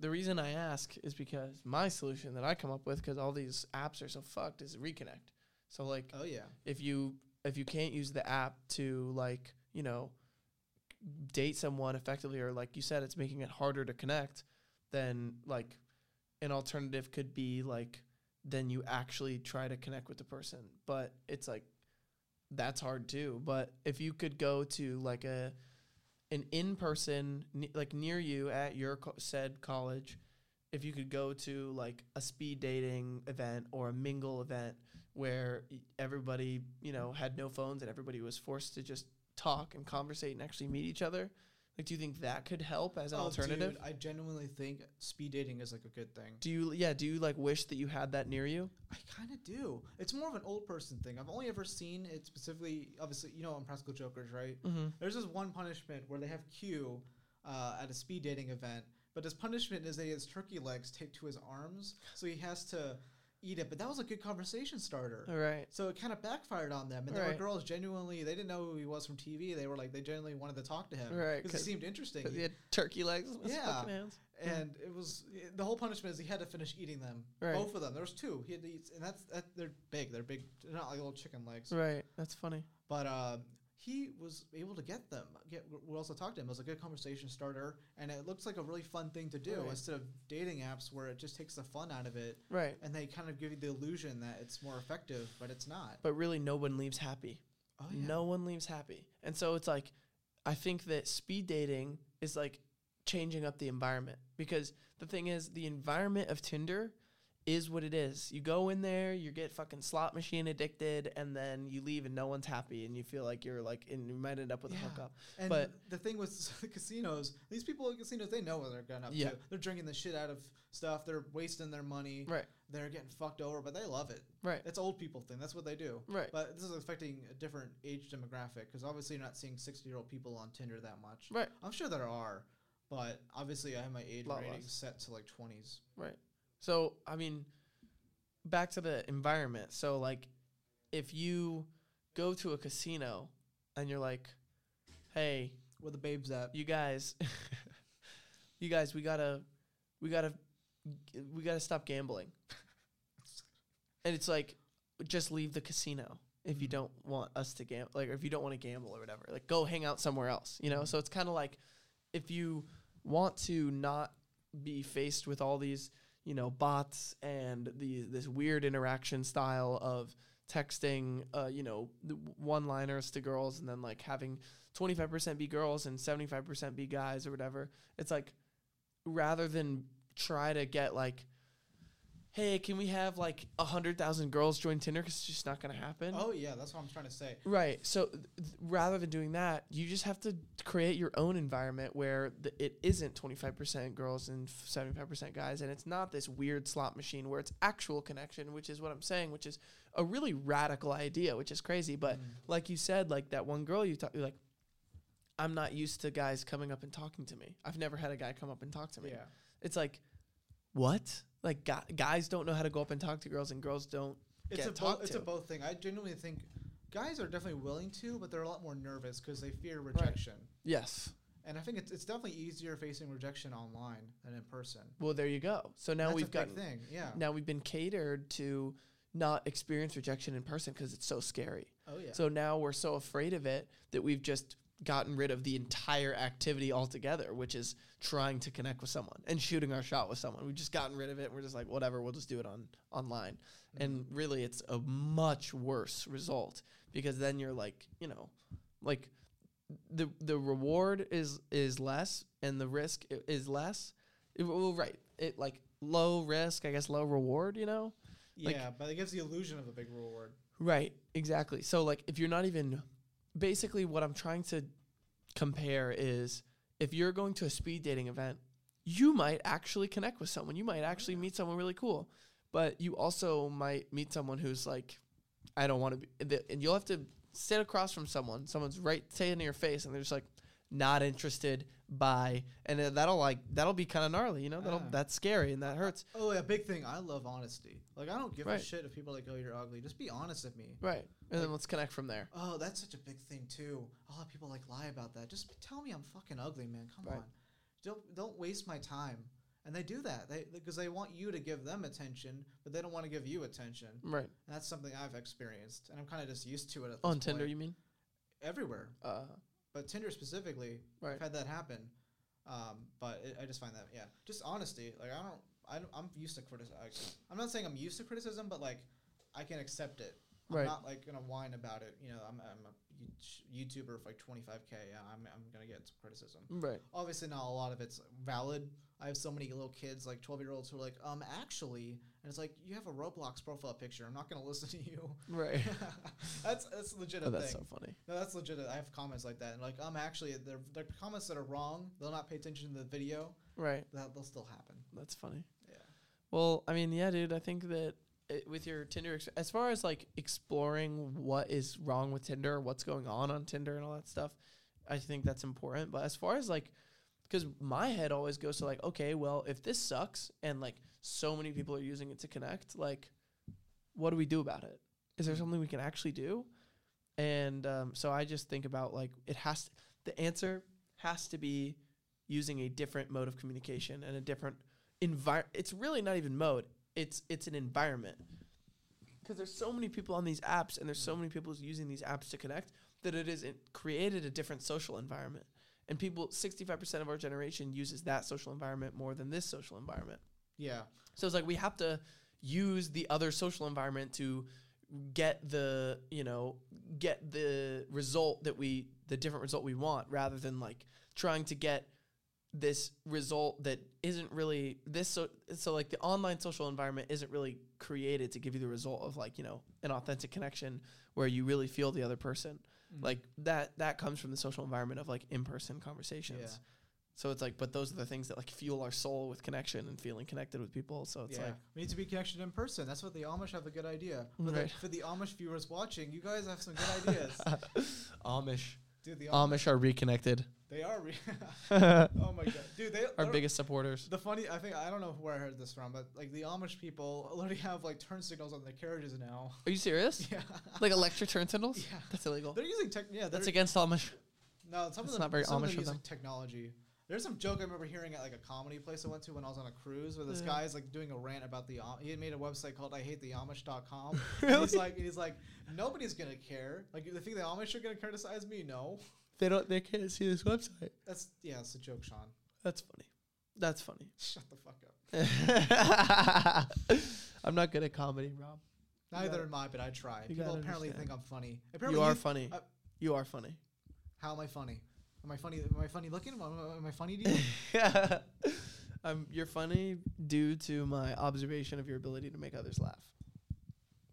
the reason I ask is because my solution that I come up with, because all these apps are so fucked, is reconnect. So like, Oh yeah. if you if you can't use the app to like you know date someone effectively, or like you said, it's making it harder to connect, then like an alternative could be like then you actually try to connect with the person, but it's like that's hard too. But if you could go to like a an in person like near you at your said college, if you could go to like a speed dating event or a mingle event where everybody you know had no phones and everybody was forced to just talk and conversate and actually meet each other. Like, do you think that could help as an Oh, alternative? dude, I genuinely think speed dating is like a good thing. do you yeah? Do you like wish that you had that near you? I kind of do. It's more of an old person thing. I've only ever seen it specifically. Obviously, you know, on Impractical Jokers, right? Mm-hmm. There's this one punishment where they have Q uh, at a speed dating event, but his punishment is that he has turkey legs taped to his arms, so he has to eat it. But that was a good conversation starter. All right. So it kind of backfired on them, and there were girls genuinely they didn't know who he was from TV. They were like they genuinely wanted to talk to him Right, because 'cause- he seemed interesting. He had turkey legs Yeah. and it was the whole punishment is he had to finish eating them, Right. both of them. There was two. He had to eat, and that's that. They're big. They're big. They're not like little chicken legs. Right. That's funny. But uh, he was able to get them. Get we also talked to him. It was a good conversation starter, and it looks like a really fun thing to do Right. instead of dating apps where it just takes the fun out of it, Right. and they kind of give you the illusion that it's more effective, but it's not. But really, no one leaves happy. Oh No one leaves happy. And so it's like, I think that speed dating is like changing up the environment because the thing is, the environment of Tinder is what it is. You go in there, you get fucking slot machine addicted, and then you leave and no one's happy, and you feel like you're like, and you might end up with Yeah. a hookup. And But- the thing with the casinos, these people at casinos, they know what they're getting up Yeah. to. They're drinking the shit out of stuff. They're wasting their money. Right. They're getting fucked over, but they love it. Right. It's old people thing. That's what they do. Right. But this is affecting a different age demographic because obviously you're not seeing 60 year old people on Tinder that much. Right. I'm sure there are, but obviously I have my age Lot rating less. set to like 20s. Right. So, I mean, back to the environment. So, like, if you go to a casino and you're like, hey, Where the babes at? you guys, you guys, we gotta, we gotta, we gotta stop gambling. and it's like, just leave the casino if you Mhm. don't want us to gamble, like, or if you don't want to gamble or whatever. Like, go hang out somewhere else. You know. Mhm. So it's kind of like, if you want to not be faced with all these, you know, bots and the this weird interaction style of texting, uh, you know, one liners to girls and then like having 25% be girls and 75% be guys or whatever. It's like rather than try to get like, hey, can we have like a hundred thousand girls join Tinder? Because it's just not gonna happen. Oh, yeah, that's what I'm trying to say. Right. So th- th- rather than doing that, you just have to create your own environment where the, it isn't 25% girls and 75% guys. And it's not this weird slot machine where it's actual connection, which is what I'm saying, which is a really radical idea, which is crazy. But Mm. like you said, like that one girl you talked, like, I'm not used to guys coming up and talking to me. I've never had a guy come up and talk to me. Yeah. It's like, what? Like, guys don't know how to go up and talk to girls, and girls don't It's get a both, it's to. a both thing. I genuinely think guys are definitely willing to, but they're a lot more nervous because they fear rejection. Yes. And I think it's, it's definitely easier facing rejection online than in person. Well, there you go. So now That's we've got thing. Yeah. now we've been catered to not experience rejection in person because it's so scary. Oh yeah. So now we're so afraid of it that we've just gotten rid of the entire activity altogether, which is trying to connect with someone and shooting our shot with someone. We've just gotten rid of it. We're just like, whatever, we'll just do it on online. And mm-hmm. really, it's a much worse result because then you're like, you know, like the the reward is is less and the risk i- is less. It- well, right. It like low risk, I guess, low reward. You know. like- yeah, but it gives the illusion of a big reward. Right, exactly. So like if you're not even basically what I'm trying to compare is if you're going to a speed dating event, you might actually connect with someone. You might actually meet someone really cool. But you also might meet someone who's like I don't want to be and you'll have to sit across from someone. Someone's right saying in your face and they're just like not interested by and then that'll like that'll be kind of gnarly, you know? That'll Ah. that's scary and that hurts. Oh, yeah, big thing. I love honesty. Like I don't give a shit if people like, "Oh, you're ugly." Just be honest with me. Right. And then let's connect from there. Oh, that's such a big thing too. A lot of people like lie about that. Just tell me I'm fucking ugly, man. Come Right. on. Don't don't waste my time. And they do that. They because they want you to give them attention, but they don't want to give you attention. Right. And that's something I've experienced, and I'm kind of just used to it. At this On Tinder, point. you mean? everywhere, Uh but Tinder specifically, Right. I've had that happen. Um, but it, I just find that yeah, just honesty. Like I don't, I don't I'm used to criticism. I'm not saying I'm used to criticism, but like I can accept it. I'm Right. not like gonna whine about it. You know, I'm, I'm a YouTuber for like 25k. Yeah, I'm, I'm gonna get some criticism. Right. Obviously, not a lot of it's valid. I have so many little kids, like 12 year olds, who are like, um, actually, and it's like you have a Roblox profile picture. I'm not gonna listen to you. Right. that's that's legit oh, that's thing. so funny. No, that's legit. I have comments like that, and like, um, actually, they're they're comments that are wrong. They'll not pay attention to the video. Right. That they'll still happen. That's funny. Yeah. Well, I mean, yeah, dude. I think that with your Tinder, ex- as far as like exploring what is wrong with Tinder, what's going on on Tinder, and all that stuff, I think that's important. But as far as like, because my head always goes to like, okay, well, if this sucks and like so many people are using it to connect, like, what do we do about it? Is there something we can actually do? And um, so I just think about like it has to, the answer has to be using a different mode of communication and a different environment. It's really not even mode. It's it's an environment. Because there's so many people on these apps and there's so mm. many people using these apps to connect that it is it created a different social environment. And people, 65% of our generation uses that social environment more than this social environment. Yeah. So it's like we have to use the other social environment to get the, you know, get the result that we the different result we want rather than like trying to get this result that isn't really this so so like the online social environment isn't really created to give you the result of like, you know, an authentic connection where you really feel the other person. Mhm. Like that that comes from the social environment of like in-person conversations. Yeah. So it's like, but those are the things that like fuel our soul with connection and feeling connected with people. So it's yeah. like, we need to be connected in person. That's what the Amish have a good idea. For, the, Right. for the Amish viewers watching, you guys have some good ideas. Amish. Dude, the Amish are reconnected. They are. Re- our oh my god, dude, they they're- biggest supporters. The funny, I think I don't know where I heard this from, but like the Amish people already have like turn signals on their carriages now. Are you serious? Yeah, Like electric turn signals? yeah. That's illegal. They're using tech. Yeah, That's against Amish. no. Some that's of them not very some of them using technology. There's some joke I remember hearing at like a comedy place I went to when I was on a cruise, where this Yeah. guy's like doing a rant about the. Am- He had made a website called I Hate the Amish.com. Really? He's like, he's like, nobody's gonna care. Like, you think the Amish are gonna criticize me? No. They don't. They can't see this website. That's yeah, it's a joke, Sean. That's funny. That's funny. Shut the fuck up. I'm not good at comedy, Rob. Neither am I, but I try. People apparently understand. think I'm funny. Apparently You are you- funny. uh, you are funny. How am I funny? Am I funny? Am I funny looking? Am I, funny to you? yeah. Um, you're funny due to my observation of your ability to make others laugh.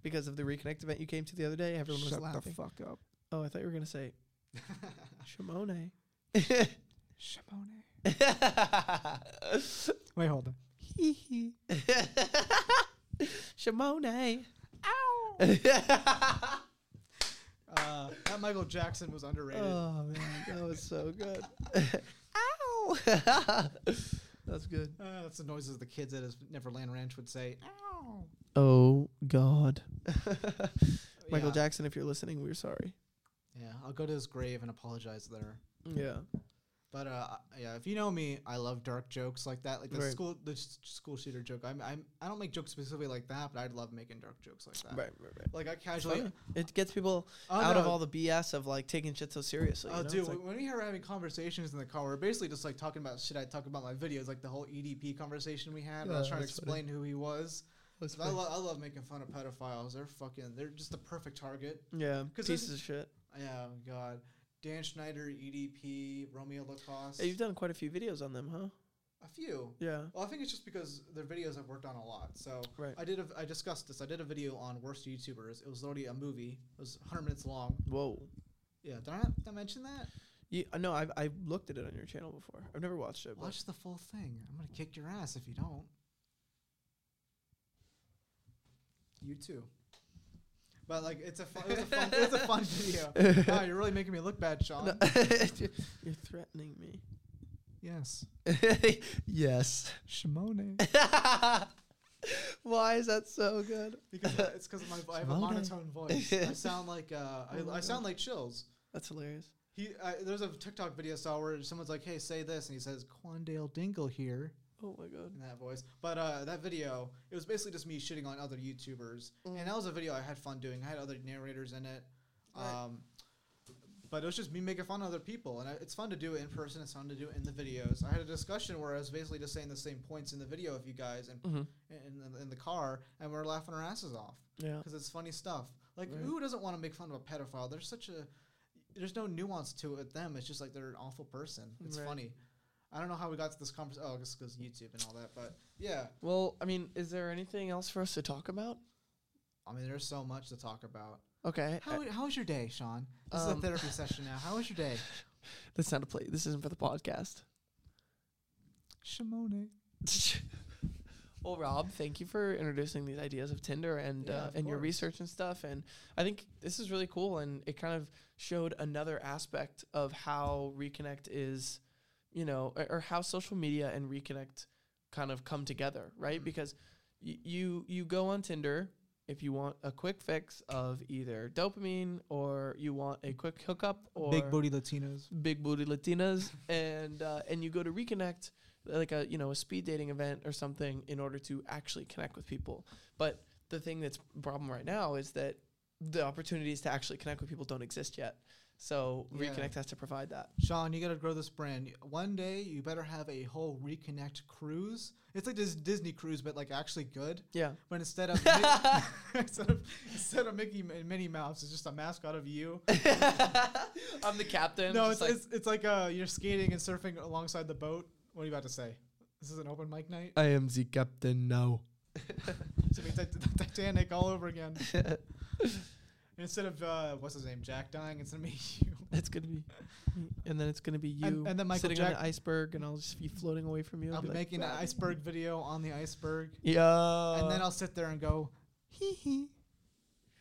Because of the reconnect event you came to the other day, everyone was laughing. Shut the fuck up. Oh, I thought you were gonna say Shimone. Shimone. Wait, hold on. Hee hee. Shimone. Ow. Uh, that Michael Jackson was underrated. oh man, that was so good. Ow. That's good. Uh, that's the noises the kids at his Neverland Ranch would say. Ow. Oh God. Michael yeah, Jackson, if you're listening, we're sorry. Yeah, I'll go to his grave and apologize there. Yeah. But uh, yeah, if you know me, I love dark jokes like that, like the Right. school the school shooter joke. I'm, I'm I don't make jokes specifically like that, but I'd love making dark jokes like that. Right, right, right. Like I casually. It gets people Oh, out of all the BS of like taking shit so seriously. Oh, you know? dude, like- when we were having conversations in the car, we are basically just like talking about shit I talk about my videos, like the whole EDP conversation we had. and I was trying to that's funny. explain who he was. I, lo- I love making fun of pedophiles. They're fucking. They're just the perfect target. yeah, pieces of shit. Yeah, oh God. Dan Schneider, EDP, Romeo Lacoste. Hey, you've done quite a few videos on them, huh? a few. Yeah. Well, I think it's just because their videos I've worked on a lot. So Right. I did. A, I discussed this. I did a video on worst YouTubers. It was already a movie. It was 100 minutes long. Whoa. Yeah. Did I not did I mention that? Yeah, uh, no, I've I looked at it on your channel before. I've never watched it. But Watch the full thing. I'm gonna kick your ass if you don't. You too. But like, it's a fun. It was a fun. it was a fun video. Wow, you're really making me look bad, Sean. No, you're threatening me. Yes. yes. Shimone. Why is that so good? Because uh, it's because my I have a monotone voice. I sound like uh, I, I sound like Chills. That's hilarious. He uh, there's a TikTok video I saw where someone's like, "Hey, say this," and he says, "Quandale Dingle here." Oh my god. in that voice. But uh, that video, it was basically just me shitting on other YouTubers, Mm. and that was a video I had fun doing. I had other narrators in it, Right. um, but it was just me making fun of other people, and I, it's fun to do it in person. It's fun to do it in the videos. I had a discussion where I was basically just saying the same points in the video of you guys and Mm-hmm. in, in, in the car, and we're laughing our asses off Yeah. because it's funny stuff. Like Right. who doesn't want to make fun of a pedophile? There's such a there's no nuance to it with them. It's just like they're an awful person. It's Right. funny. I don't know how we got to this conversation. Oh, I guess because YouTube and all that. But yeah, Well, I mean, is there anything else for us to talk about? I mean, there's so much to talk about. Okay. How how was your day, Sean? This is Um, a therapy session now. How was your day? That's not a play. This isn't for the podcast. Shimone. well, Rob, thank you for introducing these ideas of Tinder and Yeah, uh, of and your course. research and stuff. And I think this is really cool, and it kind of showed another aspect of how Reconnect is, you know, or, or how social media and Reconnect kind of come together, right? Mhm. Because y- you you go on Tinder if you want a quick fix of either dopamine or you want a quick hookup or Big booty Latinos. big booty Latinas, and uh, and you go to reconnect, like a you know a speed dating event or something, in order to actually connect with people. But the thing that's problem right now is that the opportunities to actually connect with people don't exist yet. So Yeah. reconnect has to provide that. Sean, you got to grow this brand. One day, you better have a whole reconnect cruise. It's like this Disney cruise, but like actually good. Yeah. But instead of Mi- instead of instead of Mickey and Minnie Mouse, it's just a mascot of you. I'm the captain. no, just it's, like- it's it's like uh, you're skating and surfing alongside the boat. What are you about to say? This is an open mic night. I am the captain now. It's gonna be Tit- Titanic all over again. Instead of uh, what's his name, Jack dying, it's gonna be you. It's gonna be, and then it's gonna be you And- and then Michael sitting on Jack- the iceberg, and I'll just be floating away from you. I'll be like, making an iceberg video on the iceberg, Yeah. and then I'll sit there and go, hee hee.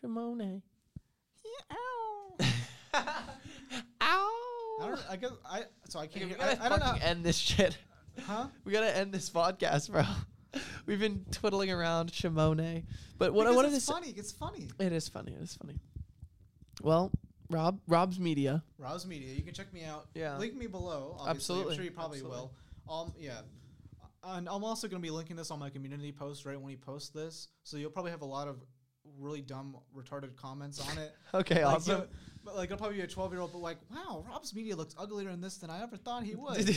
Shimone. I Ow. don't. I guess I. So I can't. we hear- I, gotta I don't know. fucking end this shit. Huh? We gotta end this podcast, bro. We've been twiddling around Shimone, but what I Because wanted to it's say, funny. It's funny. it is funny. It is funny. Well, Rob, RobsMedia. Rouse Media. You can check me out. Yeah. Link me below. Obviously. Absolutely, I'm sure you probably absolutely. will. Um. Yeah. And I'm also going to be linking this on my community post right when we post this, so you'll probably have a lot of really dumb, retarded comments on it. Okay, Like, awesome. you- but like, it'll probably be a 12 year old, but like, wow, RobsMedia looks uglier in this than I ever thought he would.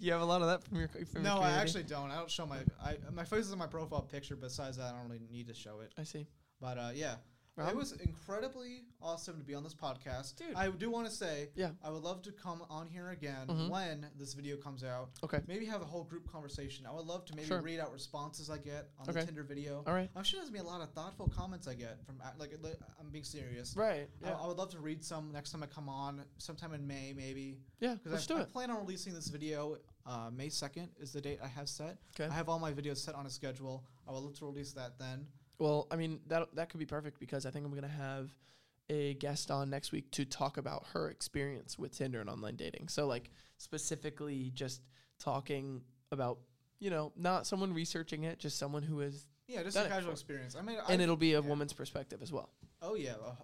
you have a lot of that from your from no, your I actually don't. I don't show my I my face is in my profile picture. Besides that, I don't really need to show it. I see. But uh, yeah, Rob? it was incredibly awesome to be on this podcast. Dude. I do want to say, Yeah. I would love to come on here again Mhm. when this video comes out. Okay. Maybe have a whole group conversation. I would love to maybe Sure. read out responses I get on the Okay. Tinder video. All right. I'm sure there's gonna be a lot of thoughtful comments I get from uh, like I'm being serious. Right. I, Yeah. I would love to read some next time I come on, sometime in May maybe. yeah. Because I, do I it. plan on releasing this video. Uh, May second is the date I have set. Okay. I have all my videos set on a schedule. I would love to release that then. Well, I mean that that could be perfect because I think I'm gonna have a guest on next week to talk about her experience with Tinder and online dating. So like specifically just talking about you know not someone researching it, just someone who is, Yeah, just a casual experience. I mean, and I- it'll be a yeah. woman's perspective as well. Oh yeah, uh,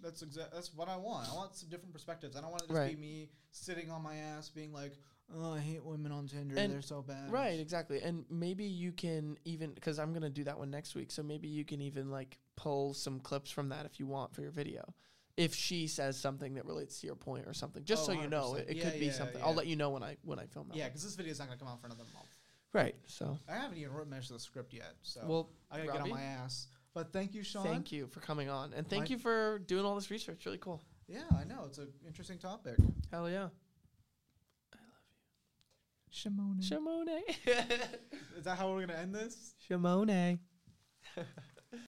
That's exact. That's what I want. I want some different perspectives. I don't want it to just Right. be me sitting on my ass, being like, "Oh, I hate women on Tinder. And- They're so bad." Right, exactly. And maybe you can even because I'm gonna do that one next week. So maybe you can even like pull some clips from that if you want for your video. If she says something that relates to your point or something, just Oh, so you know, it, it Yeah, could be yeah, something. yeah. I'll let you know when I when I film that. Yeah, because this video is not gonna come out for another month. Right. So I haven't even of the script yet, so well, I gotta get on my ass. But thank you, Sean. thank you for coming on, and thank My- you for doing all this research. Really cool. Yeah, I know it's an interesting topic. Hell yeah. Shimone. Shimone. Is that how we're gonna end this? Shimone.